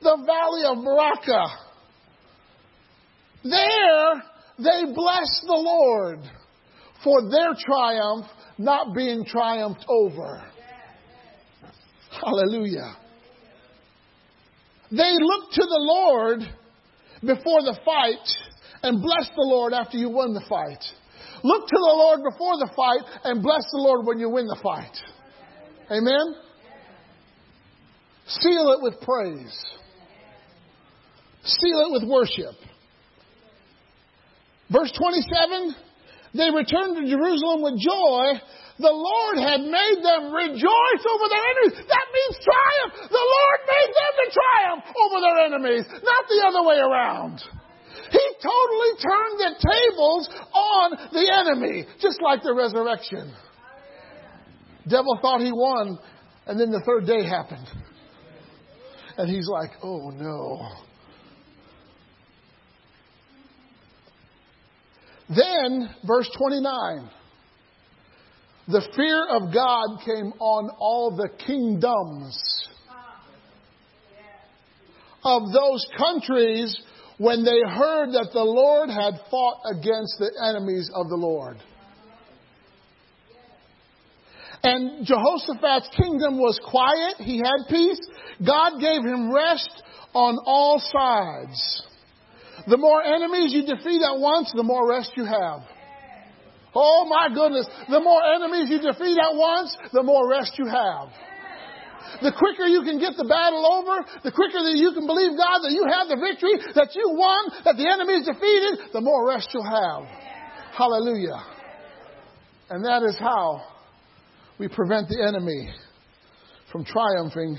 The valley of Barakah. There they blessed the Lord for their triumph not being triumphed over. Hallelujah. They looked to the Lord before the fight and bless the Lord after you won the fight. Look to the Lord before the fight and bless the Lord when you win the fight. Amen? Seal it with praise. Seal it with worship. Verse 27 They returned to Jerusalem with joy. The Lord had made them rejoice over their enemies. That means triumph. The Lord made them to triumph over their enemies, not the other way around. He totally turned the tables on the enemy, just like the resurrection. Devil thought he won, and then the third day happened. And he's like, oh no. Then, verse 29. The fear of God came on all the kingdoms of those countries when they heard that the Lord had fought against the enemies of the Lord. And Jehoshaphat's kingdom was quiet. He had peace. God gave him rest on all sides. The more enemies you defeat at once, the more rest you have. Oh my goodness. The more enemies you defeat at once, the more rest you have. The quicker you can get the battle over, the quicker that you can believe God that you have the victory, that you won, that the enemy is defeated, the more rest you'll have. Hallelujah. And that is how we prevent the enemy from triumphing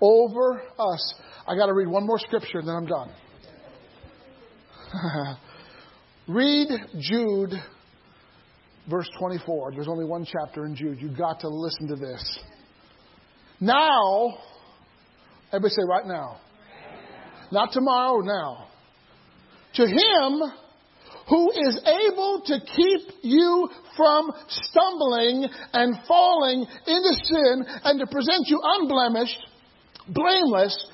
over us. I got to read one more scripture and then I'm done. read Jude, verse 24. There's only one chapter in Jude. You've got to listen to this. Now, everybody say right now. Not tomorrow, now. To him who is able to keep you from stumbling and falling into sin and to present you unblemished, blameless,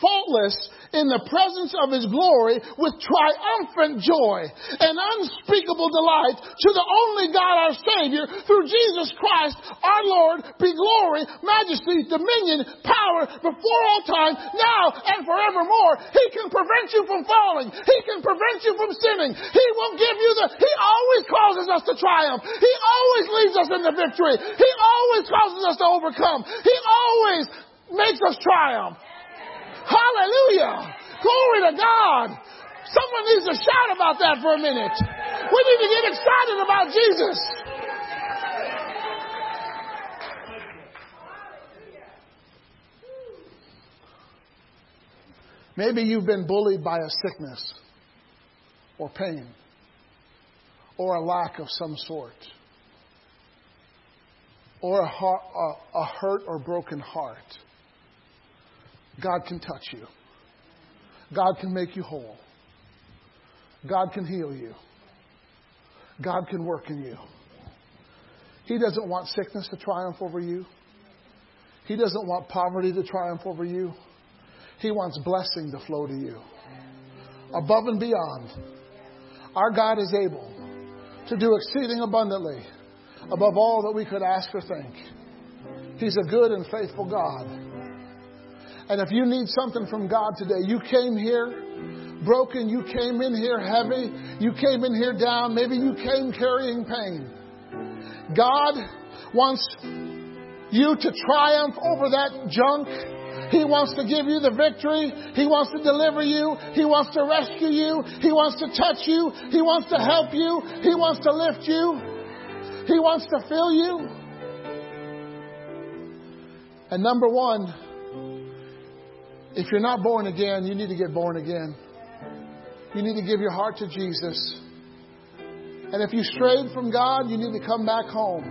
faultless in the presence of his glory with triumphant joy and unspeakable delight to the only God our Savior through Jesus Christ our Lord be glory, majesty, dominion, power before all time, now and forevermore. He can prevent you from falling. He can prevent you from sinning. He will give you the, He always causes us to triumph. He always leads us into victory. He always causes us to overcome. He always makes us triumph. Hallelujah. Glory to God. Someone needs to shout about that for a minute. We need to get excited about Jesus. Maybe you've been bullied by a sickness or pain or a lack of some sort or a, heart, a, a hurt or broken heart. God can touch you. God can make you whole. God can heal you. God can work in you. He doesn't want sickness to triumph over you. He doesn't want poverty to triumph over you. He wants blessing to flow to you. Above and beyond. Our God is able to do exceeding abundantly above all that we could ask or think. He's a good and faithful God. And if you need something from God today, you came here broken, you came in here heavy, you came in here down, maybe you came carrying pain. God wants you to triumph over that junk. He wants to give you the victory. He wants to deliver you. He wants to rescue you. He wants to touch you. He wants to help you. He wants to lift you. He wants to fill you. And number one, if you're not born again, you need to get born again. You need to give your heart to Jesus. And if you strayed from God, you need to come back home.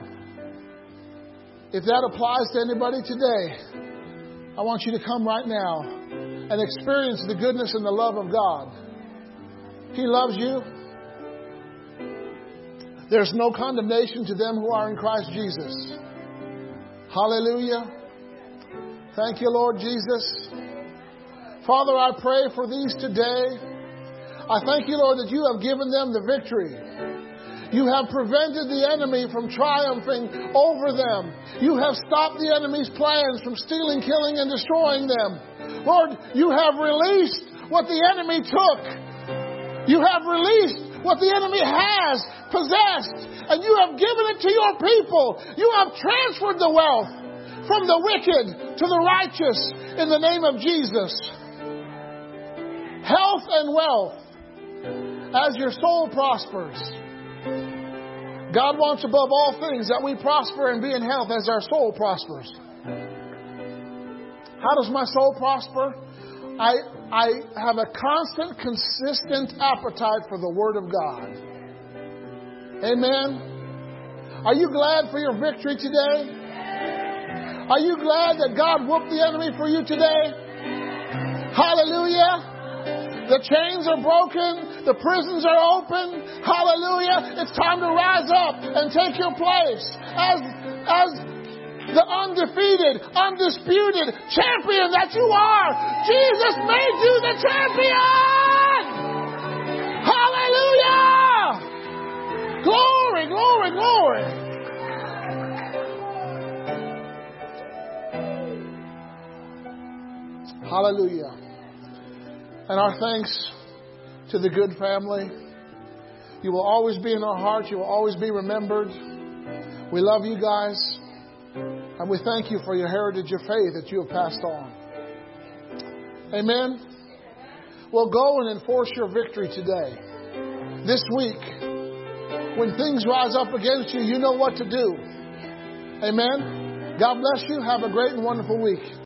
If that applies to anybody today, I want you to come right now and experience the goodness and the love of God. He loves you. There's no condemnation to them who are in Christ Jesus. Hallelujah. Thank you, Lord Jesus. Father, I pray for these today. I thank you, Lord, that you have given them the victory. You have prevented the enemy from triumphing over them. You have stopped the enemy's plans from stealing, killing, and destroying them. Lord, you have released what the enemy took. You have released what the enemy has possessed, and you have given it to your people. You have transferred the wealth from the wicked to the righteous in the name of Jesus. Health and wealth as your soul prospers. God wants above all things that we prosper and be in health as our soul prospers. How does my soul prosper? I, I have a constant, consistent appetite for the Word of God. Amen. Are you glad for your victory today? Are you glad that God whooped the enemy for you today? Hallelujah. The chains are broken. The prisons are open. Hallelujah. It's time to rise up and take your place as, as the undefeated, undisputed champion that you are. Jesus made you the champion. Hallelujah. Glory, glory, glory. Hallelujah. And our thanks to the good family. You will always be in our hearts. You will always be remembered. We love you guys. And we thank you for your heritage of faith that you have passed on. Amen. Well, go and enforce your victory today. This week, when things rise up against you, you know what to do. Amen. God bless you. Have a great and wonderful week.